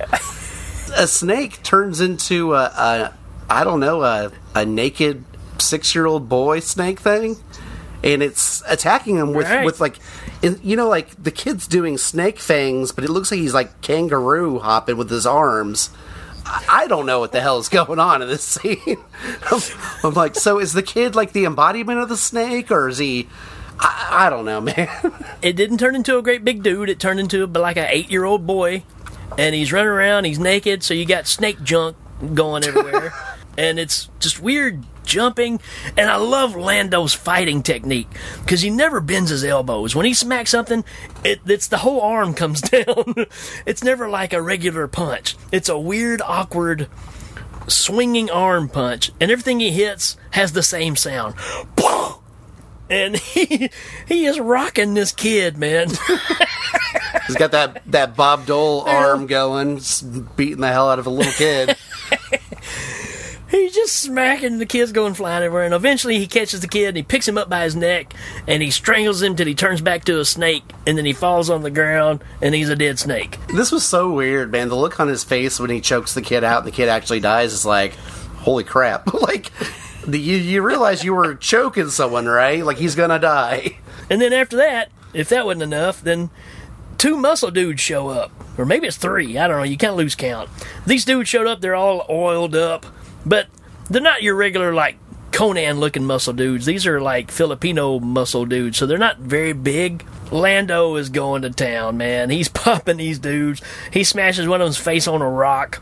A snake turns into a, a I don't know, a, a naked six-year-old boy snake thing, and it's attacking him with Right. with like, you know, like the kid's doing snake fangs, but it looks like he's like kangaroo hopping with his arms. I don't know what the hell is going on in this scene. I'm, I'm like, so is the kid like the embodiment of the snake, or is he? I, I don't know, man. it didn't turn into a great big dude. It turned into like an eight year old boy, and he's running around. He's naked, so you got snake junk going everywhere, and it's just weird jumping. And I love Lando's fighting technique because he never bends his elbows. When he smacks something, it, it's the whole arm comes down. it's never like a regular punch. It's a weird, awkward. Swinging arm punch, and everything he hits has the same sound. And he he is rocking this kid, man. He's got that that Bob Dole arm going, beating the hell out of a little kid. He's just smacking the kid's going flying everywhere, and eventually he catches the kid and he picks him up by his neck and he strangles him till he turns back to a snake, and then he falls on the ground and he's a dead snake. This was so weird, man. The look on his face when he chokes the kid out and the kid actually dies is like, holy crap! like, the, you you realize you were choking someone, right? Like he's gonna die. And then after that, if that wasn't enough, then two muscle dudes show up. Or maybe it's three. I don't know. You can't lose count. These dudes showed up. They're all oiled up. But they're not your regular, like, Conan looking muscle dudes. These are like Filipino muscle dudes. So they're not very big. Lando is going to town, man. He's popping these dudes. He smashes one of them's face on a rock.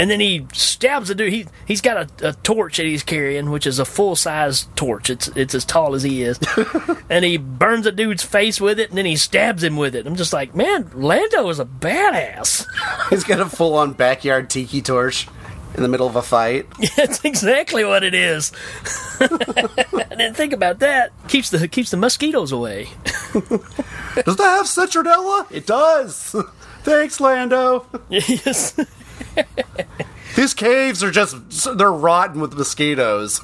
And then he stabs the dude. He he's got a, a torch that he's carrying, which is a full size torch. It's it's as tall as he is, and he burns a dude's face with it, and then he stabs him with it. I'm just like, man, Lando is a badass. He's got a full on backyard tiki torch in the middle of a fight. That's exactly what it is. I didn't think about that. Keeps the keeps the mosquitoes away. Does that have citronella? It does. Thanks, Lando. Yes. These caves are just, they're rotten with mosquitoes.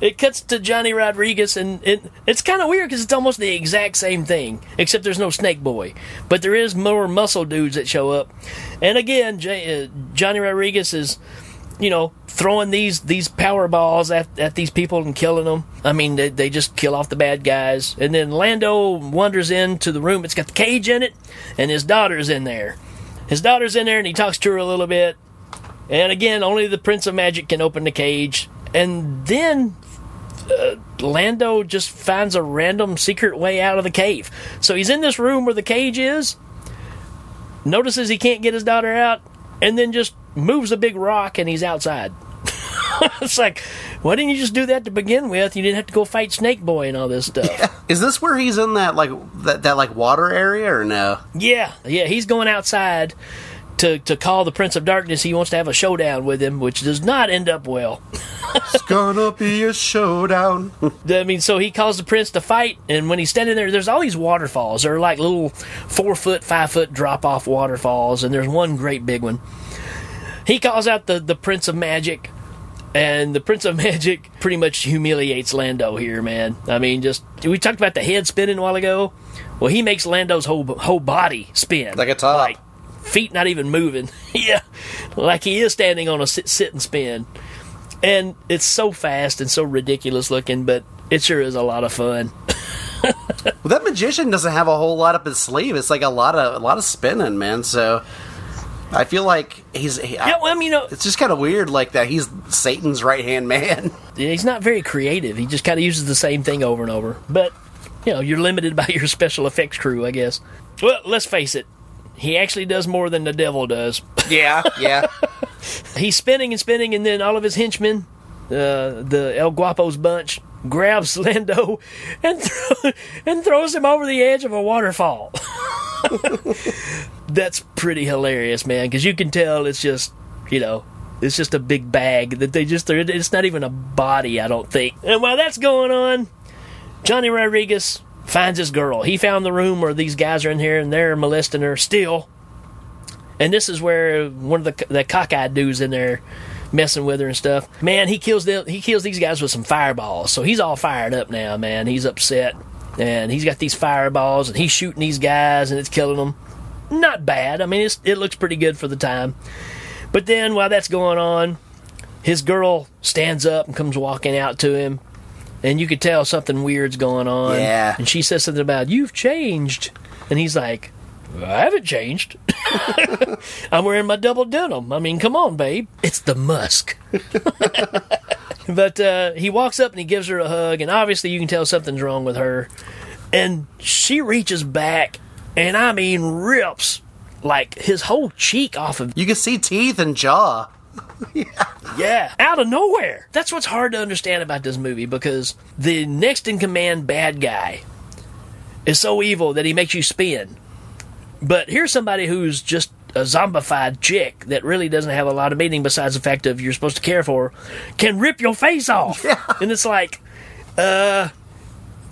It cuts to Johnny Rodriguez, and it, it's kind of weird because it's almost the exact same thing, except there's no Snake Boy. But there is more muscle dudes that show up. And again, J- uh, Johnny Rodriguez is, you know, throwing these these power balls at, at these people and killing them. I mean, they, they just kill off the bad guys. And then Lando wanders into the room. It's got the cage in it, and his daughter's in there. His daughter's in there, and he talks to her a little bit. And again, only the Prince of Magic can open the cage. And then uh, Lando just finds a random secret way out of the cave. So he's in this room where the cage is, notices he can't get his daughter out, and then just moves a big rock and he's outside. it's like, why didn't you just do that to begin with? You didn't have to go fight Snake Boy and all this stuff. Is this where he's in that like that, that like water area or no? Yeah, yeah, he's going outside to to call the Prince of Darkness. He wants to have a showdown with him, which does not end up well. it's gonna be a showdown. I mean, so he calls the prince to fight, and when he's standing there, there's all these waterfalls. They're like little four foot, five foot drop off waterfalls, and there's one great big one. He calls out the, the Prince of Magic, and the Prince of Magic pretty much humiliates Lando here, man. I mean, just we talked about the head spinning a while ago. Well, he makes Lando's whole whole body spin like a top. Like feet not even moving. yeah, like he is standing on a sit, sit and spin. And it's so fast and so ridiculous looking, but it sure is a lot of fun. well, that magician doesn't have a whole lot up his sleeve. It's like a lot of a lot of spinning, man. So I feel like he's he, yeah. Well, I mean, you know, it's just kind of weird, like that. He's Satan's right hand man. Yeah, he's not very creative. He just kind of uses the same thing over and over. But you know, you're limited by your special effects crew, I guess. Well, let's face it. He actually does more than the devil does. Yeah, yeah. He's spinning and spinning, and then all of his henchmen, uh, the El Guapo's bunch, grabs Lando and throw, and throws him over the edge of a waterfall. That's pretty hilarious, man, because you can tell it's just, you know, it's just a big bag that they just, it's not even a body, I don't think. And while that's going on, Johnny Rodriguez finds his girl. He found the room where these guys are in here and they're molesting her still. And this is where one of the the cockeyed dudes in there messing with her and stuff. Man, he kills them. He kills these guys with some fireballs. So he's all fired up now. Man, he's upset, and he's got these fireballs, and he's shooting these guys, and it's killing them. Not bad. I mean, it looks pretty good for the time. But then while that's going on, his girl stands up and comes walking out to him, and you could tell something weird's going on. Yeah. And she says something about you've changed, and he's like, I haven't changed. I'm wearing my double denim. I mean, come on, babe. It's the musk. but uh, he walks up and he gives her a hug, and obviously you can tell something's wrong with her. And she reaches back, and I mean, rips like his whole cheek off of. You can see teeth and jaw. Yeah. yeah, out of nowhere. That's what's hard to understand about this movie because the next in command bad guy is so evil that he makes you spin. But here's somebody who's just a zombified chick that really doesn't have a lot of meaning besides the fact of you're supposed to care for her, can rip your face off. Yeah. And it's like, uh,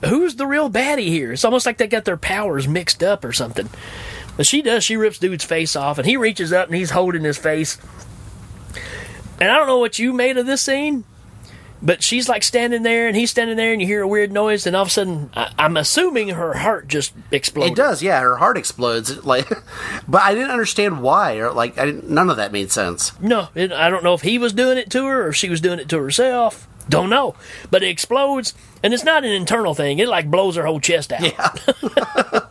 who's the real baddie here? It's almost like they got their powers mixed up or something. But she does, she rips dude's face off, and he reaches up and he's holding his face. And I don't know what you made of this scene, but she's like standing there and he's standing there and you hear a weird noise and all of a sudden I, am assuming her heart just explodes. It does, yeah. Her heart explodes. Like, but I didn't understand why or like I didn't, none of that made sense. No, it, I don't know if he was doing it to her or she was doing it to herself. Don't know, but it explodes and it's not an internal thing. It like blows her whole chest out. Yeah,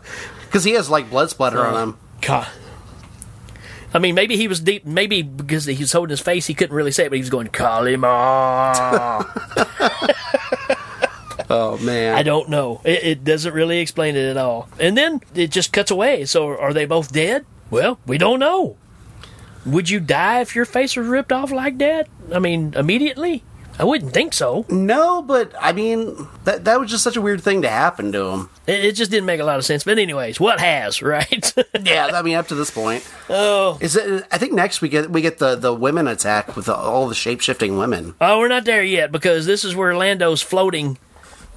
because he has like blood splatter uh, on him. God. I mean, maybe he was deep. Maybe because he was holding his face, he couldn't really say it, but he was going Kali Ma. oh man, I don't know. It, it, doesn't really explain it at all. And then it just cuts away. So are they both dead? Well, we don't know. Would you die if your face was ripped off like that? I mean, immediately? I wouldn't think so. No, but I mean that that was just such a weird thing to happen to him. It, it just didn't make a lot of sense. But anyways, what has right? yeah, I mean up to this point. Oh, is it? I think next we get we get the the women attack with the, all the shape shifting women. Oh, we're not there yet because this is where Lando's floating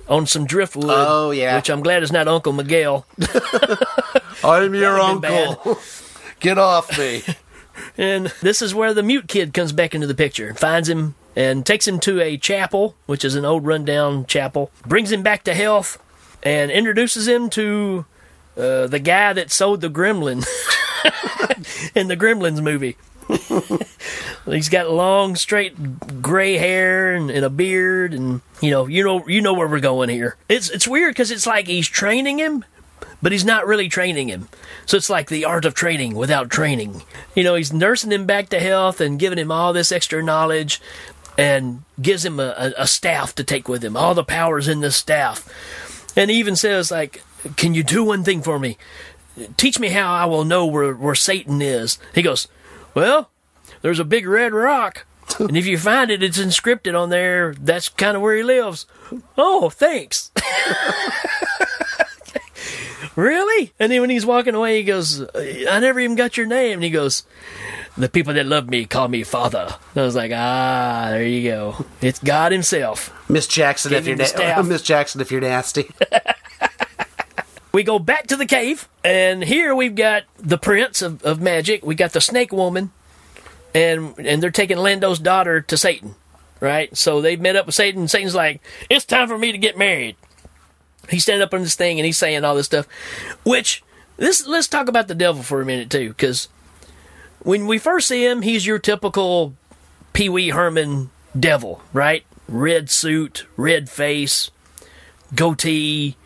on some driftwood. Oh yeah, which I'm glad is not Uncle Miguel. I'm your uncle. Get off me. and this is where the mute kid comes back into the picture and finds him and takes him to a chapel, which is an old rundown chapel, brings him back to health, and introduces him to uh, the guy that sold the gremlin in the Gremlins movie. He's got long, straight gray hair and, and, a beard, and you know, you know, you know where we're going here. It's it's weird because it's like he's training him, but he's not really training him. So it's like the art of training without training. You know, he's nursing him back to health and giving him all this extra knowledge, and gives him a, a, a staff to take with him. All the powers in this staff, and he even says like, "Can you do one thing for me? Teach me how I will know where where Satan is." He goes, "Well, there's a big red rock." and if you find it, it's inscripted on there. That's kind of where he lives. Oh, thanks. really? And then when he's walking away, he goes, I never even got your name. And he goes, the people that love me call me father. I was like, ah, there you go. It's God himself. Miss Jackson, if you're na-. Miss Jackson, if you're nasty. We go back to the cave, and here we've got the prince of, of magic. We got the snake woman, and and they're taking Lando's daughter to Satan, right? So they've met up with Satan. and Satan's like, "It's time for me to get married." He's standing up on this thing and he's saying all this stuff, which this let's talk about the devil for a minute too, because when we first see him, he's your typical Pee Wee Herman devil, right? Red suit, red face, goatee,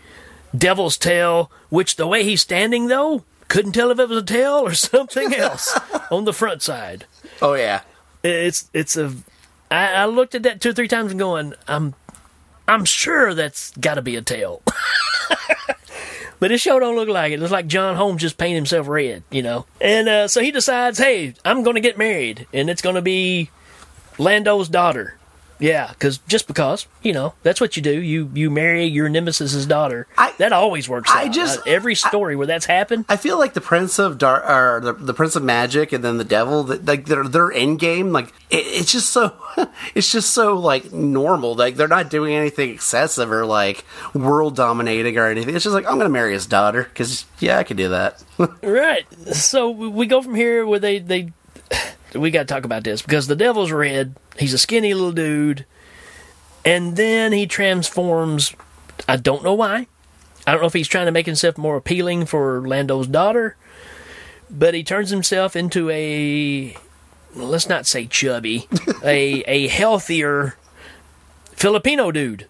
devil's tail, which the way he's standing though, couldn't tell if it was a tail or something else on the front side. Oh yeah. It's it's a I, I looked at that two or three times and going, I'm I'm sure that's gotta be a tail. But it sure don't look like it. It's like John Holmes just painted himself red, you know. And uh, so he decides, hey, I'm going to get married, and it's going to be Lando's daughter. Yeah, because just because, you know, that's what you do. You you marry your nemesis's daughter. that always works. I out. just- Uh, every story where that's happened. I feel like the Prince of Dark or the, the Prince of Magic and then the Devil, that like their their end game, like it, it's just so it's just so like normal. Like they're not doing anything excessive or like world dominating or anything. It's just like I'm gonna marry his daughter because yeah, I could do that. Right. So we we go from here where they they we got to talk about this because the devil's red. He's a skinny little dude, and then he transforms. I don't know why. I don't know if he's trying to make himself more appealing for Lando's daughter, but he turns himself into a let's not say chubby, a a healthier Filipino dude.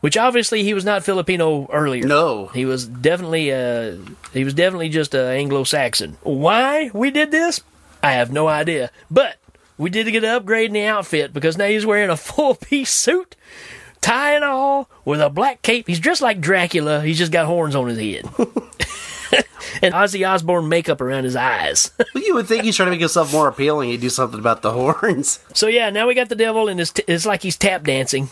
Which obviously he was not Filipino earlier. No, he was definitely uh he was definitely just a Anglo-Saxon. Why we did this, I have no idea. But we did get an upgrade in the outfit because now he's wearing a full piece suit, tie and all, with a black cape. He's dressed like Dracula. He's just got horns on his head. and Ozzy Osbourne makeup around his eyes. You would think he's trying to make himself more appealing. He'd do something about the horns. So yeah, now we got the devil, and it's, it's like he's tap dancing.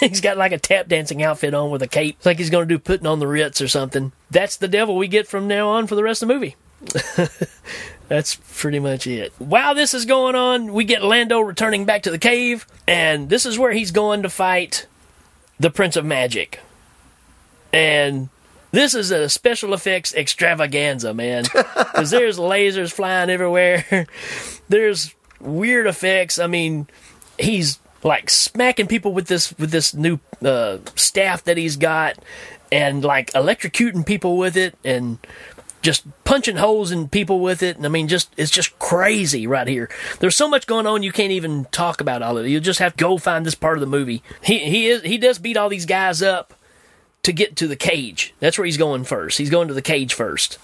he's got like a tap dancing outfit on with a cape. It's like he's going to do putting on the Ritz or something. That's the devil we get from now on for the rest of the movie. That's pretty much it. While this is going on, we get Lando returning back to the cave, and this is where he's going to fight the Prince of Magic. And this is a special effects extravaganza, man. Because there's lasers flying everywhere. there's weird effects. I mean, he's like smacking people with this with this new uh, staff that he's got, and like electrocuting people with it, and just punching holes in people with it. And I mean, just it's just crazy right here. There's so much going on you can't even talk about all of it. You just have to go find this part of the movie. He he is he does beat all these guys up to get to the cage. That's where he's going first. He's going to the cage first.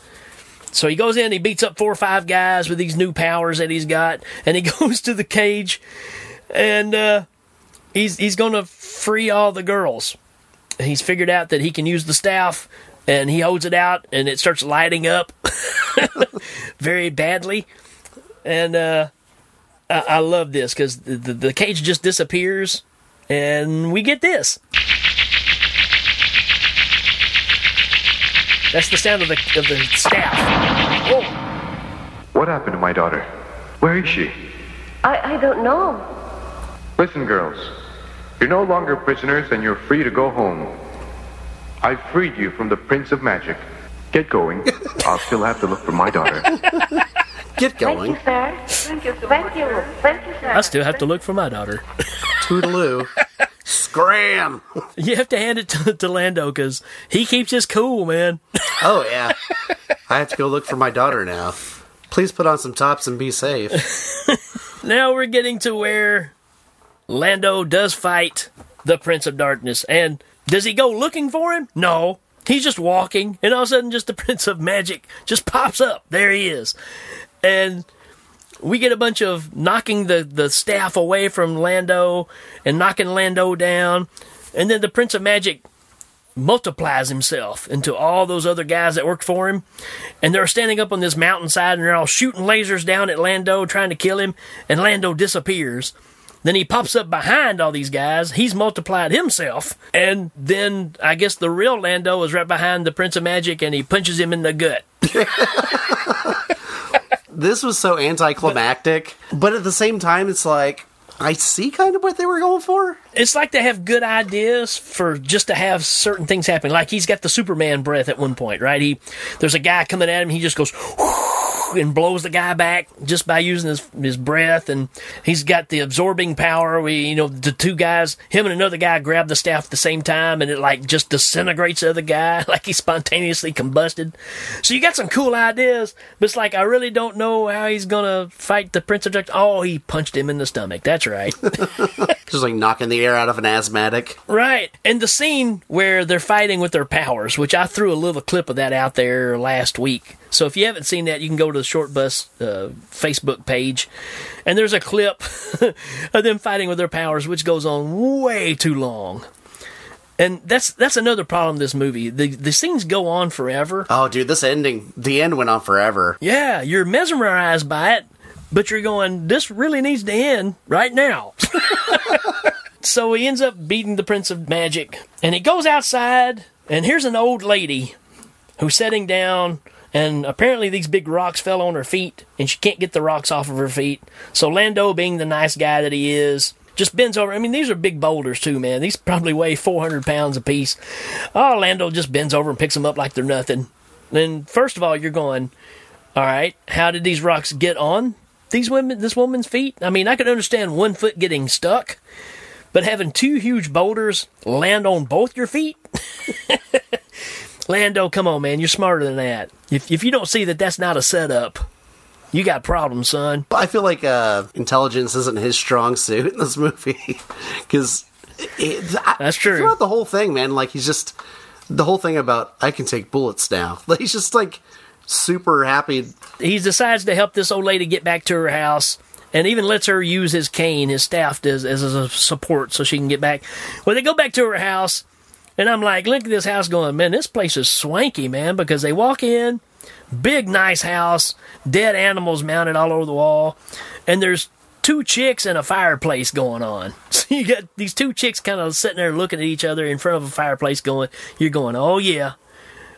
So he goes in, he beats up four or five guys with these new powers that he's got, and he goes to the cage, and uh, he's he's going to free all the girls. He's figured out that he can use the staff, and he holds it out, and it starts lighting up very badly. And uh, I, I love this because the, the the cage just disappears, and we get this. That's the sound of the of the staff. Oh. What happened to my daughter? Where is she? I, I don't know. Listen, girls. You're no longer prisoners and you're free to go home. I freed you from the Prince of Magic. Get going. I'll still have to look for my daughter. Get going. Thank you, sir. Thank you. Thank you. Thank you, sir. I still have to look for my daughter. Toodaloo. Scram. You have to hand it to, to Lando because he keeps his cool, man. Oh yeah. I have to go look for my daughter now. Please put on some tops and be safe. now we're getting to where Lando does fight the Prince of Darkness. And does he go looking for him? No. He's just walking, and all of a sudden, just the Prince of Magic just pops up. There he is. And we get a bunch of knocking the, the staff away from Lando and knocking Lando down. And then the Prince of Magic multiplies himself into all those other guys that worked for him. And they're standing up on this mountainside and they're all shooting lasers down at Lando, trying to kill him. And Lando disappears. Then he pops up behind all these guys. He's multiplied himself. And then I guess the real Lando is right behind the Prince of Magic and he punches him in the gut. This was so anticlimactic, but at the same time, it's like I see kind of what they were going for. It's like they have good ideas for just to have certain things happen. Like he's got the Superman breath at one point, right? He there's a guy coming at him, he just goes and blows the guy back just by using his his breath, and he's got the absorbing power. We, you know, the two guys, him and another guy, grab the staff at the same time, and it like just disintegrates the other guy, like he spontaneously combusted. So you got some cool ideas, but it's like I really don't know how he's gonna fight the Prince of Darkness. Oh, he punched him in the stomach. That's right. Just like knocking the air out of an asthmatic. Right. And the scene where they're fighting with their powers, which I threw a little clip of that out there last week. So if you haven't seen that, you can go to the Short Bus uh, Facebook page. And there's a clip of them fighting with their powers, which goes on way too long. And that's that's another problem this movie. The the scenes go on forever. Oh, dude, this ending, the end went on forever. Yeah, you're mesmerized by it, but you're going, this really needs to end right now. so he ends up beating the Prince of Magic, and he goes outside, and here's an old lady who's sitting down, and apparently these big rocks fell on her feet, and she can't get the rocks off of her feet. So Lando, being the nice guy that he is, just bends over. I mean, these are big boulders too, man. These probably weigh 400 pounds apiece. Oh, Lando just bends over and picks them up like they're nothing. Then, first of all, you're going, all right, how did these rocks get on these women, this woman's feet? I mean, I could understand one foot getting stuck, but having two huge boulders land on both your feet? Lando, come on, man, you're smarter than that. If if you don't see that that's not a setup, you got problems, son. But I feel like uh, intelligence isn't his strong suit in this movie because that's true. Throughout the whole thing, man, like he's just the whole thing about I can take bullets now. Like he's just like super happy. He decides to help this old lady get back to her house. And even lets her use his cane, his staff, as, as a support so she can get back. Well, they go back to her house, and I'm like, look at this house going, man, this place is swanky, man, because they walk in, big, nice house, dead animals mounted all over the wall, and there's two chicks and a fireplace going on. So you got these two chicks kind of sitting there looking at each other in front of a fireplace going, you're going, oh yeah.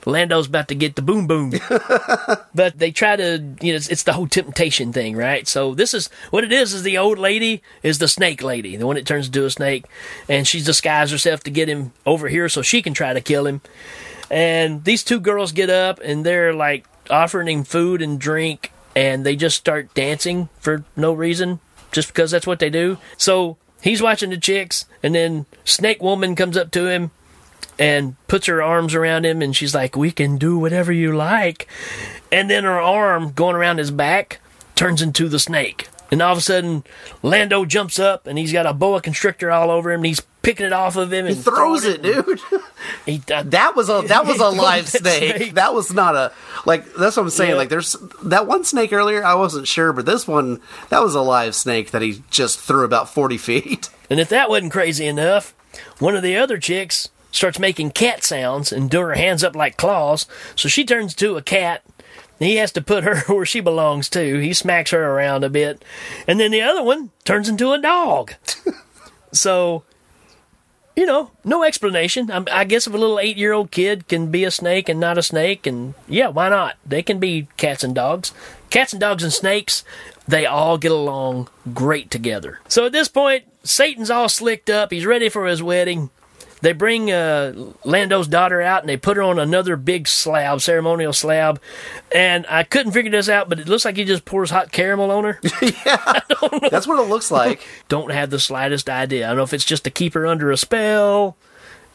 Lando's about to get the boom boom. but they try to, you know, it's, it's, the whole temptation thing, right? So this is what it is. Is the old lady is the snake lady, the one that turns into a snake, and she's disguised herself to get him over here so she can try to kill him. And these two girls get up and they're like offering him food and drink, and they just start dancing for no reason, just because that's what they do. So he's watching the chicks, and then Snake Woman comes up to him and puts her arms around him and she's like, We can do whatever you like. And then her arm going around his back turns into the snake. And all of a sudden, Lando jumps up and he's got a boa constrictor all over him and he's picking it off of him and he throws it, dude. he, uh, that was a that was a live snake. snake. That was not a like that's what I'm saying. Yeah. Like there's that one snake earlier, I wasn't sure, but this one that was a live snake that he just threw about forty feet. And if that wasn't crazy enough, one of the other chicks starts making cat sounds and doing her hands up like claws. So she turns into a cat. He has to put her where she belongs too. He smacks her around a bit. And then the other one turns into a dog. so, you know, no explanation. I, I guess if a little eight year old kid can be a snake and not a snake, and yeah, why not? They can be cats and dogs. Cats and dogs and snakes, they all get along great together. So at this point, Satan's all slicked up. He's ready for his wedding they bring uh, Lando's daughter out and they put her on another big slab, ceremonial slab. And I couldn't figure this out, but it looks like he just pours hot caramel on her. yeah, that's what it looks like. don't have the slightest idea. I don't know if it's just to keep her under a spell.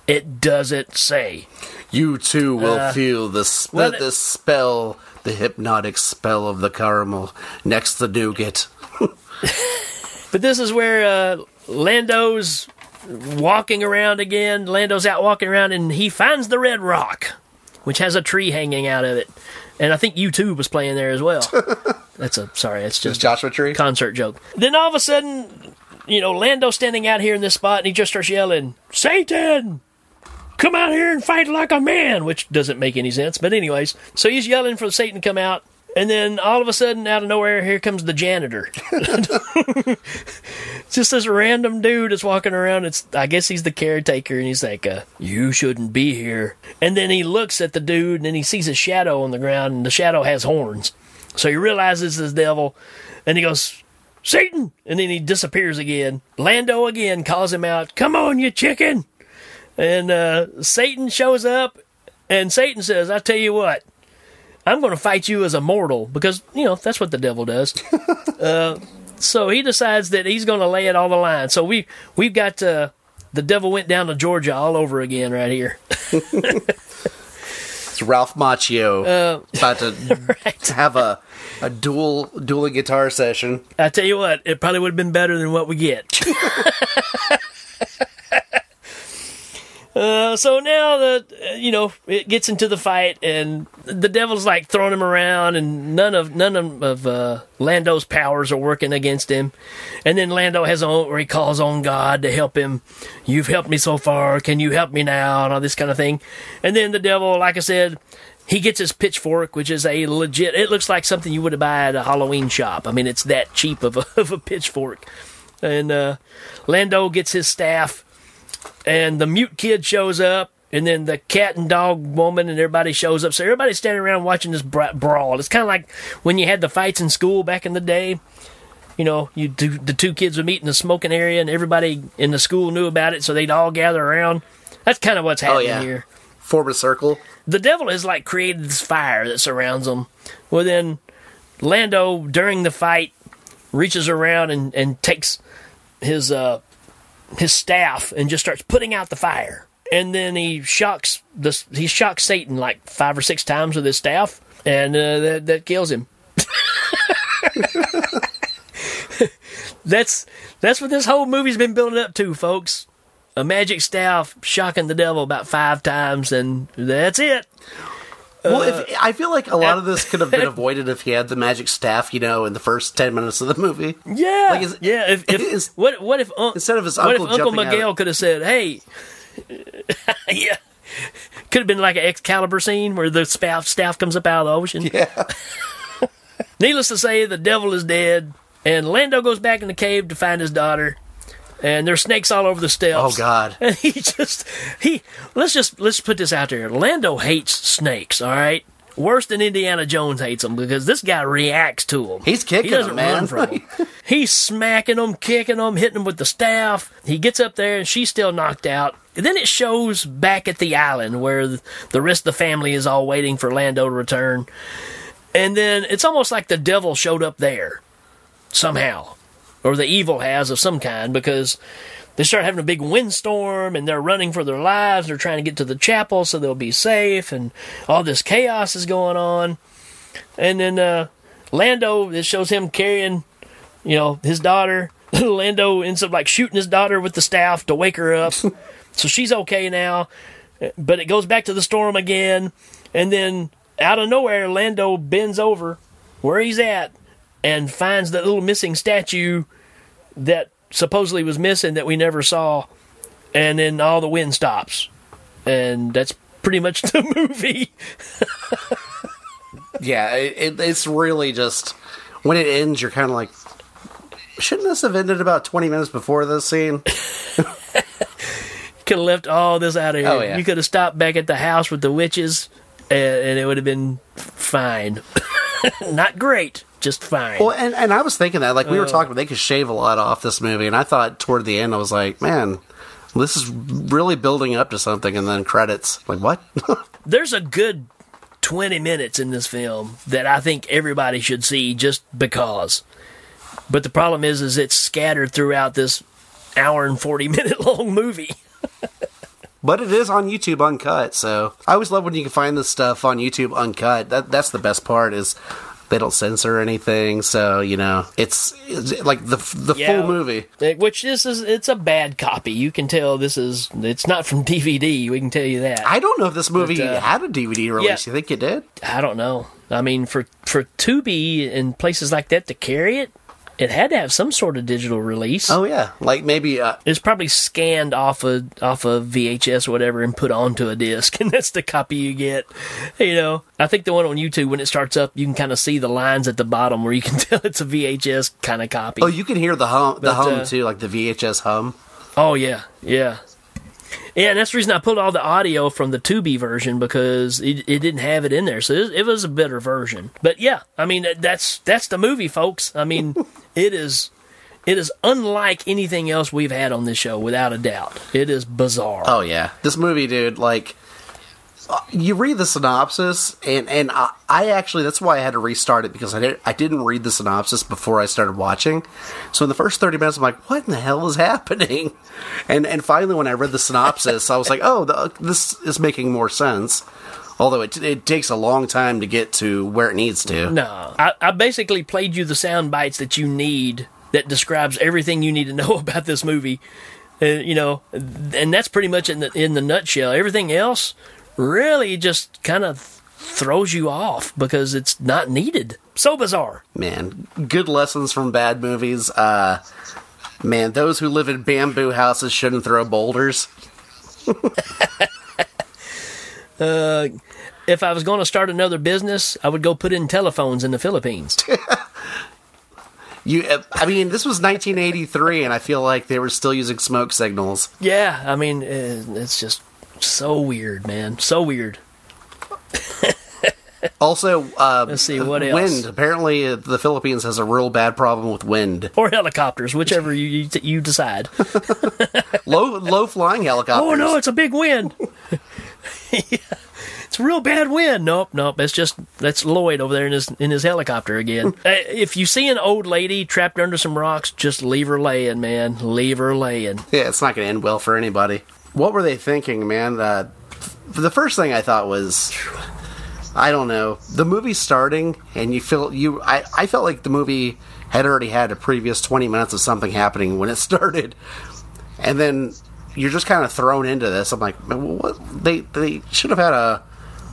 It doesn't say. You too will uh, feel the, sp- well, the spell, the hypnotic spell of the caramel next to nougat. but this is where uh, Lando's walking around again. Lando's out walking around and he finds the red rock, which has a tree hanging out of it. And I think U2 was playing there as well. That's a sorry, it's just Joshua Tree concert joke. Then all of a sudden, you know, Lando standing out here in this spot and he just starts yelling, "Satan, come out here and fight like a man," which doesn't make any sense. But anyways, so he's yelling for Satan to come out, And then all of a sudden, out of nowhere, here comes the janitor. Just this random dude is walking around. It's I guess he's the caretaker, and he's like, uh, "You shouldn't be here." And then he looks at the dude, and then he sees a shadow on the ground, and the shadow has horns. So he realizes it's the devil, and he goes, "Satan!" And then he disappears again. Lando again calls him out, "Come on, you chicken!" And uh, Satan shows up, and Satan says, "I tell you what." I'm going to fight you as a mortal because you know that's what the devil does. uh, so he decides that he's going to lay it on the line. So we we've got uh, the devil went down to Georgia all over again right here. It's Ralph Macchio Uh, about to have a a dual dueling guitar session. I tell you what, it probably would have been better than what we get. Uh, so now the uh, you know it gets into the fight and the devil's like throwing him around and none of none of, of uh, Lando's powers are working against him, and then Lando has on where he calls on God to help him. You've helped me so far. Can you help me now? And all this kind of thing. And then the devil, like I said, he gets his pitchfork, which is a legit. It looks like something you would buy at a Halloween shop. I mean, it's that cheap of a, of a pitchfork. And uh, Lando gets his staff, and the mute kid shows up, and then the cat and dog woman and everybody shows up. So everybody's standing around watching this bra- brawl. It's kind of like when you had the fights in school back in the day. You know, you do, the two kids would meet in the smoking area, and everybody in the school knew about it, so they'd all gather around. That's kind of what's Oh happening yeah, here form a circle. the devil has like created this fire that surrounds them. Well, then Lando during the fight reaches around and, and takes his uh his staff and just starts putting out the fire. And then he shocks the he shocks Satan like five or six times with his staff, and uh, that that kills him. that's that's what this whole movie's been building up to, folks. A magic staff shocking the devil about five times, and that's it. Well, Uh, if, I feel like a lot of this could have been avoided if he had the magic staff, you know, in the first ten minutes of the movie. Yeah, Like, is- yeah. If, if what what if un- Instead of his what if uncle Miguel could have said, "Hey, yeah," could have been like an Excalibur scene where the staff staff comes up out of the ocean. Yeah. Needless to say, the devil is dead, and Lando goes back in the cave to find his daughter. And there's snakes all over the steps. Oh God. And he just he let's just let's put this out there. Lando hates snakes. All right, worse than Indiana Jones hates them because this guy reacts to them. He's kicking He doesn't them, man. run from them. He's smacking them, kicking them, hitting them with the staff. He gets up there and she's still knocked out. And then it shows back at the island where the rest of the family is all waiting for Lando to return. And then it's almost like the devil showed up there somehow, or the evil has of some kind, because they start having a big windstorm and they're running for their lives. They're trying to get to the chapel so they'll be safe, and all this chaos is going on. And then uh, Lando, it shows him carrying, you know, his daughter. Lando ends up like shooting his daughter with the staff to wake her up, so she's okay now. But it goes back to the storm again, and then out of nowhere, Lando bends over where he's at and finds that little missing statue that supposedly was missing that we never saw, and then all the wind stops, and that's pretty much the movie. Yeah, it, it, it's really just when it ends, you're kind of like, shouldn't this have ended about twenty minutes before this scene? could have left all this out of here. Oh, yeah. You could have stopped back at the house with the witches, and, and it would have been fine. Not great, just fine. Well, and, and I was thinking that, like, we were Uh. talking, they could shave a lot off this movie, and I thought toward the end, I was like, man, this is really building up to something, and then credits. Like, what? There's a good 20 minutes in this film that I think everybody should see just because. But the problem is, is it's scattered throughout this hour and 40 minute long movie. but it is on YouTube uncut, so I always love when you can find this stuff on YouTube uncut. That That's the best part, is they don't censor anything, so, you know, it's, it's like the, the Yeah. full movie. Uh, Which this is, it's a bad copy. You can tell this is, it's not from DVD. We can tell you that. I don't know if this movie But, uh, had a DVD release. yeah. You think it did? I don't know. I mean, for for Tubi and places like that to carry it, it had to have some sort of digital release. Oh yeah, like maybe uh, it's probably scanned off of off of VHS or whatever and put onto a disc, and that's the copy you get. You know, I think the one on YouTube when it starts up, you can kind of see the lines at the bottom where you can tell it's a VHS kind of copy. Oh, you can hear the hum, the But, hum uh, too, like the VHS hum. Oh yeah, yeah, yeah. And that's the reason I pulled all the audio from the Tubi version because it, it didn't have it in there, so it, it was a better version. But yeah, I mean that's that's the movie, folks. I mean, it is it is unlike anything else we've had on this show, without a doubt. It is bizarre. Oh yeah, this movie, dude. Like, you read the synopsis, and and I, I actually that's why I had to restart it because I didn't I didn't read the synopsis before I started watching. So in the first thirty minutes, I'm like, what in the hell is happening? And and finally, when I read the synopsis, I was like, oh, the, this is making more sense. Although it it takes a long time to get to where it needs to. No, I, I basically played you the sound bites that you need that describes everything you need to know about this movie. Uh, you know, and that's pretty much in the in the nutshell. Everything else really just kind of throws you off because it's not needed. So bizarre. Man, good lessons from bad movies. Uh, man, those who live in bamboo houses shouldn't throw boulders. Uh, if I was going to start another business, I would go put in telephones in the Philippines. You, uh, I mean, this was 1983, and I feel like they were still using smoke signals. yeah, I mean, uh, it's just so weird, man. So weird. Also, uh, Let's see, what else? wind. Apparently, uh, the Philippines has a real bad problem with wind. Or helicopters, whichever you you, you decide. low, low flying helicopters. Oh no, it's a big wind. Yeah. It's a real bad wind. Nope, nope. It's just that's Lloyd over there in his in his helicopter again. If you see an old lady trapped under some rocks, just leave her laying, man. Leave her laying. Yeah, it's not going to end well for anybody. What were they thinking, man? Uh, the first thing I thought was, I don't know, the movie starting, and you feel you. I, I felt like the movie had already had a previous twenty minutes of something happening when it started, and then you're just kind of thrown into this. I'm like, what? They they should have had a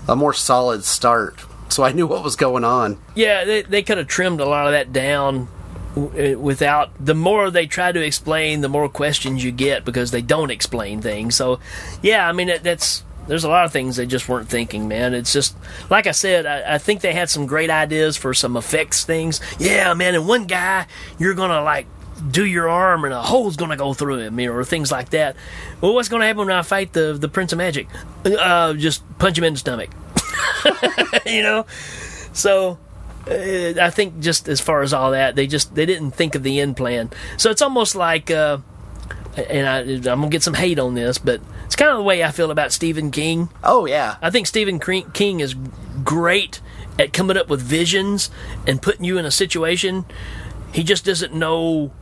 a more solid start, so I knew what was going on. Yeah, they they could have trimmed a lot of that down without the more they try to explain, the more questions you get because they don't explain things. So, yeah, I mean that, that's there's a lot of things they just weren't thinking, man. It's just like I said, I, I think they had some great ideas for some effects things. Yeah, man, and one guy you're gonna like do your arm and a hole's gonna go through him, or things like that. Well, what's gonna happen when I fight the the Prince of Magic? Uh, just punch him in the stomach. you know, so uh, I think just as far as all that, they just they didn't think of the end plan. So it's almost like, uh, and I, I'm gonna get some hate on this, but it's kind of the way I feel about Stephen King. Oh yeah, I think Stephen King is great at coming up with visions and putting you in a situation. He just doesn't know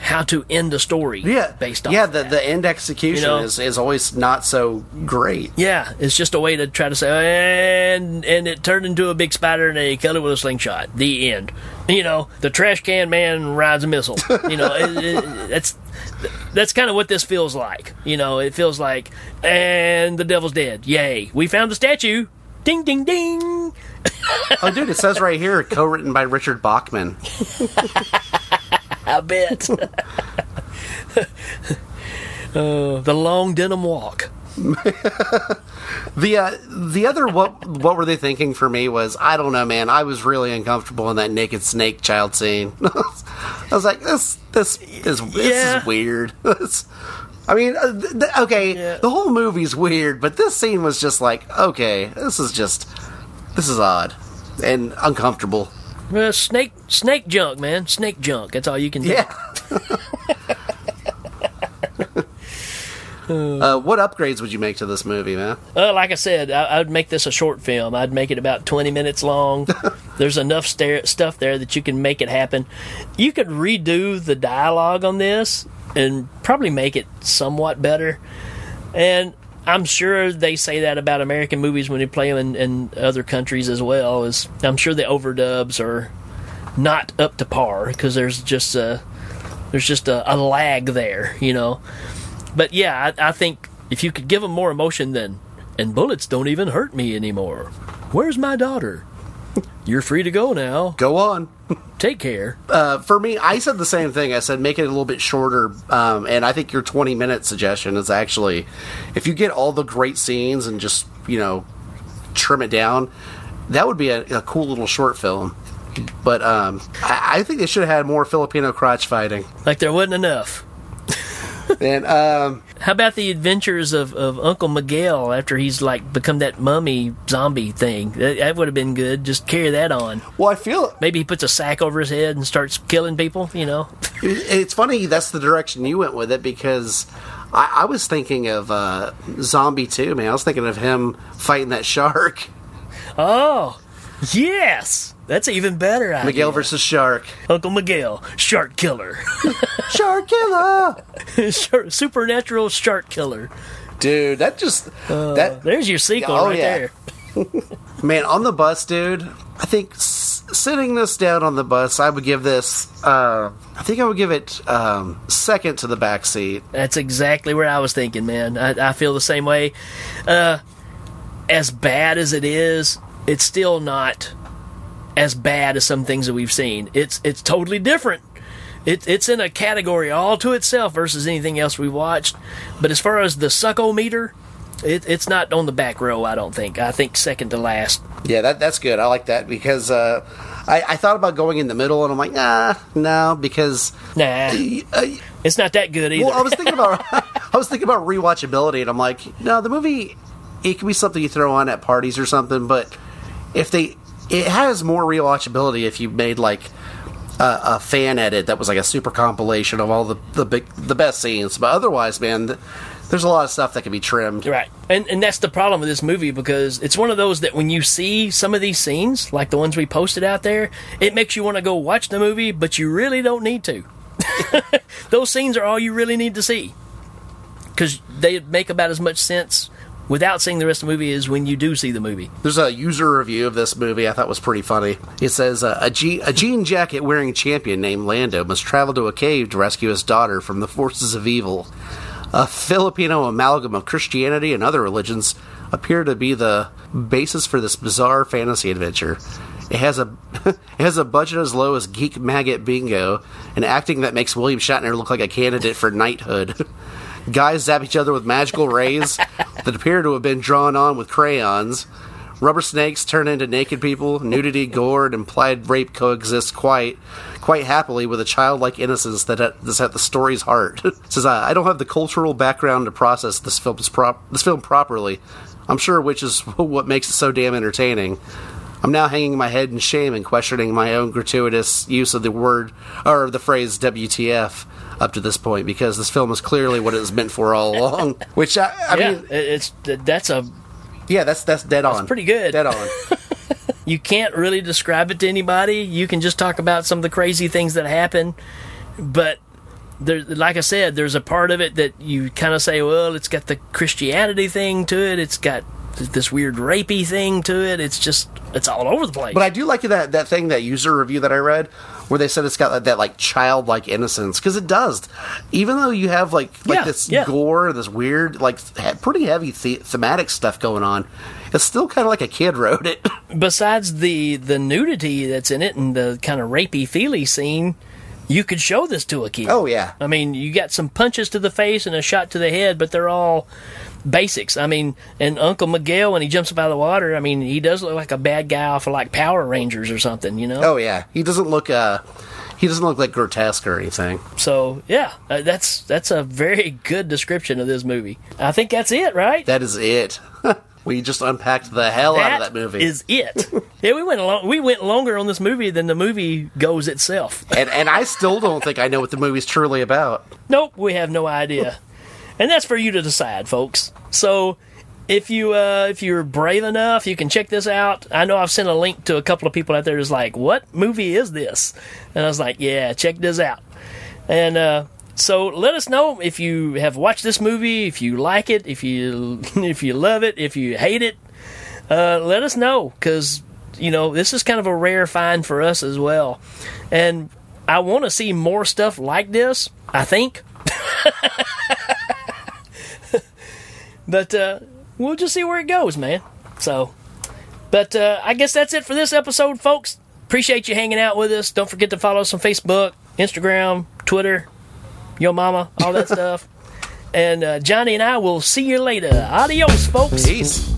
how to end a story. Yeah, based on yeah. The the end execution You know? is is always not so great. Yeah, it's just a way to try to say, and and it turned into a big spider, and they killed it with a slingshot. The end. You know, the trash can man rides a missile. You know, it, it, that's that's kind of what this feels like. You know, it feels like, and the devil's dead. Yay, we found the statue. Ding, ding, ding. oh, dude, it says right here, co-written by Richard Bachman. I bet. uh, the long denim walk. The uh, the other what what were they thinking for me was I don't know, man. I was really uncomfortable in that naked snake child scene. I was like, this this is this Yeah. is weird. I mean, uh, th- th- okay, the whole movie's weird, but this scene was just like, okay, this is just this is odd and uncomfortable. Uh, snake, snake junk, man. Snake junk. That's all you can do. Yeah. Uh, what upgrades would you make to this movie, man? Uh, like I said, I, I'd make this a short film. I'd make it about 20 minutes long. There's enough sta- stuff there that you can make it happen. You could redo the dialogue on this and probably make it somewhat better. And I'm sure they say that about American movies when they play them in, in other countries as well. Is I'm sure the overdubs are not up to par because there's just a there's just a, a lag there, you know. But yeah, I, I think if you could give them more emotion, then and bullets don't even hurt me anymore. Where's my daughter? You're free to go now. Go on. Take care. Uh, for me, I said the same thing. I said make it a little bit shorter, um, and I think your 20 minute suggestion is actually, if you get all the great scenes and just you know trim it down, that would be a, a cool little short film. But um, I, I think they should have had more Filipino crotch fighting. Like there wasn't enough. and um, How about the adventures of, of Uncle Miguel after he's like become that mummy zombie thing? That, that would have been good. Just carry that on. Well, I feel maybe he puts a sack over his head and starts killing people. You know, it's funny that's the direction you went with it because I, I was thinking of uh, Zombie 2, man. I was thinking of him fighting that shark. Oh, yes, that's even better. Idea. Miguel versus Shark. Uncle Miguel, shark killer, shark killer, supernatural shark killer. Dude, that just that there's your sequel Oh, right yeah. there. Man, on the bus, dude. I think s- sitting this down on the bus, I would give this. Uh, I think I would give it um, second to the back seat. That's exactly where I was thinking, man. I, I feel the same way. Uh, as bad as it is, it's still not as bad as some things that we've seen. It's it's totally different. It, it's in a category all to itself versus anything else we watched. But as far as the sucko meter, it, it's not on the back row. I don't think. I think second to last. Yeah, that that's good. I like that because uh, I, I thought about going in the middle, and I'm like, nah, no, because Nah, it's not that good either. Well, I was thinking about I was thinking about rewatchability, and I'm like, no, the movie it can be something you throw on at parties or something, but if they it has more rewatchability if you made like a, a fan edit that was like a super compilation of all the the big the best scenes. But otherwise, man, th- there's a lot of stuff that can be trimmed. Right. And and that's the problem with this movie because it's one of those that when you see some of these scenes, like the ones we posted out there, it makes you want to go watch the movie, but you really don't need to. those scenes are all you really need to see. Cuz they make about as much sense without seeing the rest of the movie is when you do see the movie. There's a user review of this movie I thought was pretty funny. It says uh, a, je- a jean jacket wearing champion named Lando must travel to a cave to rescue his daughter from the forces of evil. A Filipino amalgam of Christianity and other religions appear to be the basis for this bizarre fantasy adventure. It has a it has a budget as low as Geek Maggot Bingo, and acting that makes William Shatner look like a candidate for knighthood. Guys zap each other with magical rays that appear to have been drawn on with crayons. Rubber snakes turn into naked people. Nudity, gore, and implied rape coexist quite, quite happily with a childlike innocence that is at the story's heart. Says I, I don't have the cultural background to process this film's prop, this film properly. I'm sure which is what makes it so damn entertaining. I'm now hanging my head in shame and questioning my own gratuitous use of the word or the phrase WTF up to this point because this film is clearly what it was meant for all along. Which I, I yeah, mean, it's that's a yeah, that's that's dead on. Pretty good. Dead on. you can't really describe it to anybody. You can just talk about some of the crazy things that happen, but there, like I said, there's a part of it that you kind of say, well, it's got the Christianity thing to it. It's got this weird rapey thing to it. It's just it's all over the place. But I do like that that thing that user review that I read where they said it's got that, that like childlike innocence because it does. Even though you have like like Yeah, this yeah. gore, this weird like pretty heavy the- thematic stuff going on, it's still kind of like a kid wrote it. Besides the the nudity that's in it and the kind of rapey feely scene, you could show this to a kid. Oh yeah. I mean, you got some punches to the face and a shot to the head, but they're all basics. I mean, and Uncle Miguel when he jumps up out of the water, I mean, he does look like a bad guy off of like Power Rangers or something, you know? Oh yeah, he doesn't look uh he doesn't look like grotesque or anything. So yeah, uh, that's that's a very good description of this movie. I think that's it, right? That is it. we just unpacked the hell out of that movie. Is it? yeah, we went. We went longer on this movie than the movie goes itself. and and I still don't think I know what the movie's truly about. Nope, we have no idea, and that's for you to decide, folks. So. If you uh, if you're brave enough, you can check this out. I know I've sent a link to a couple of people out there who's like, "What movie is this?" And I was like, "Yeah, check this out." And uh, so let us know if you have watched this movie, if you like it, if you if you love it, if you hate it. Uh, let us know because you know this is kind of a rare find for us as well, and I want to see more stuff like this. I think, but uh, we'll just see where it goes, man. So. But uh, I guess that's it for this episode, folks. Appreciate you hanging out with us. Don't forget to follow us on Facebook, Instagram, Twitter, Yo Mama, all that stuff. And uh, Johnny and I will see you later. Adios, folks. Peace.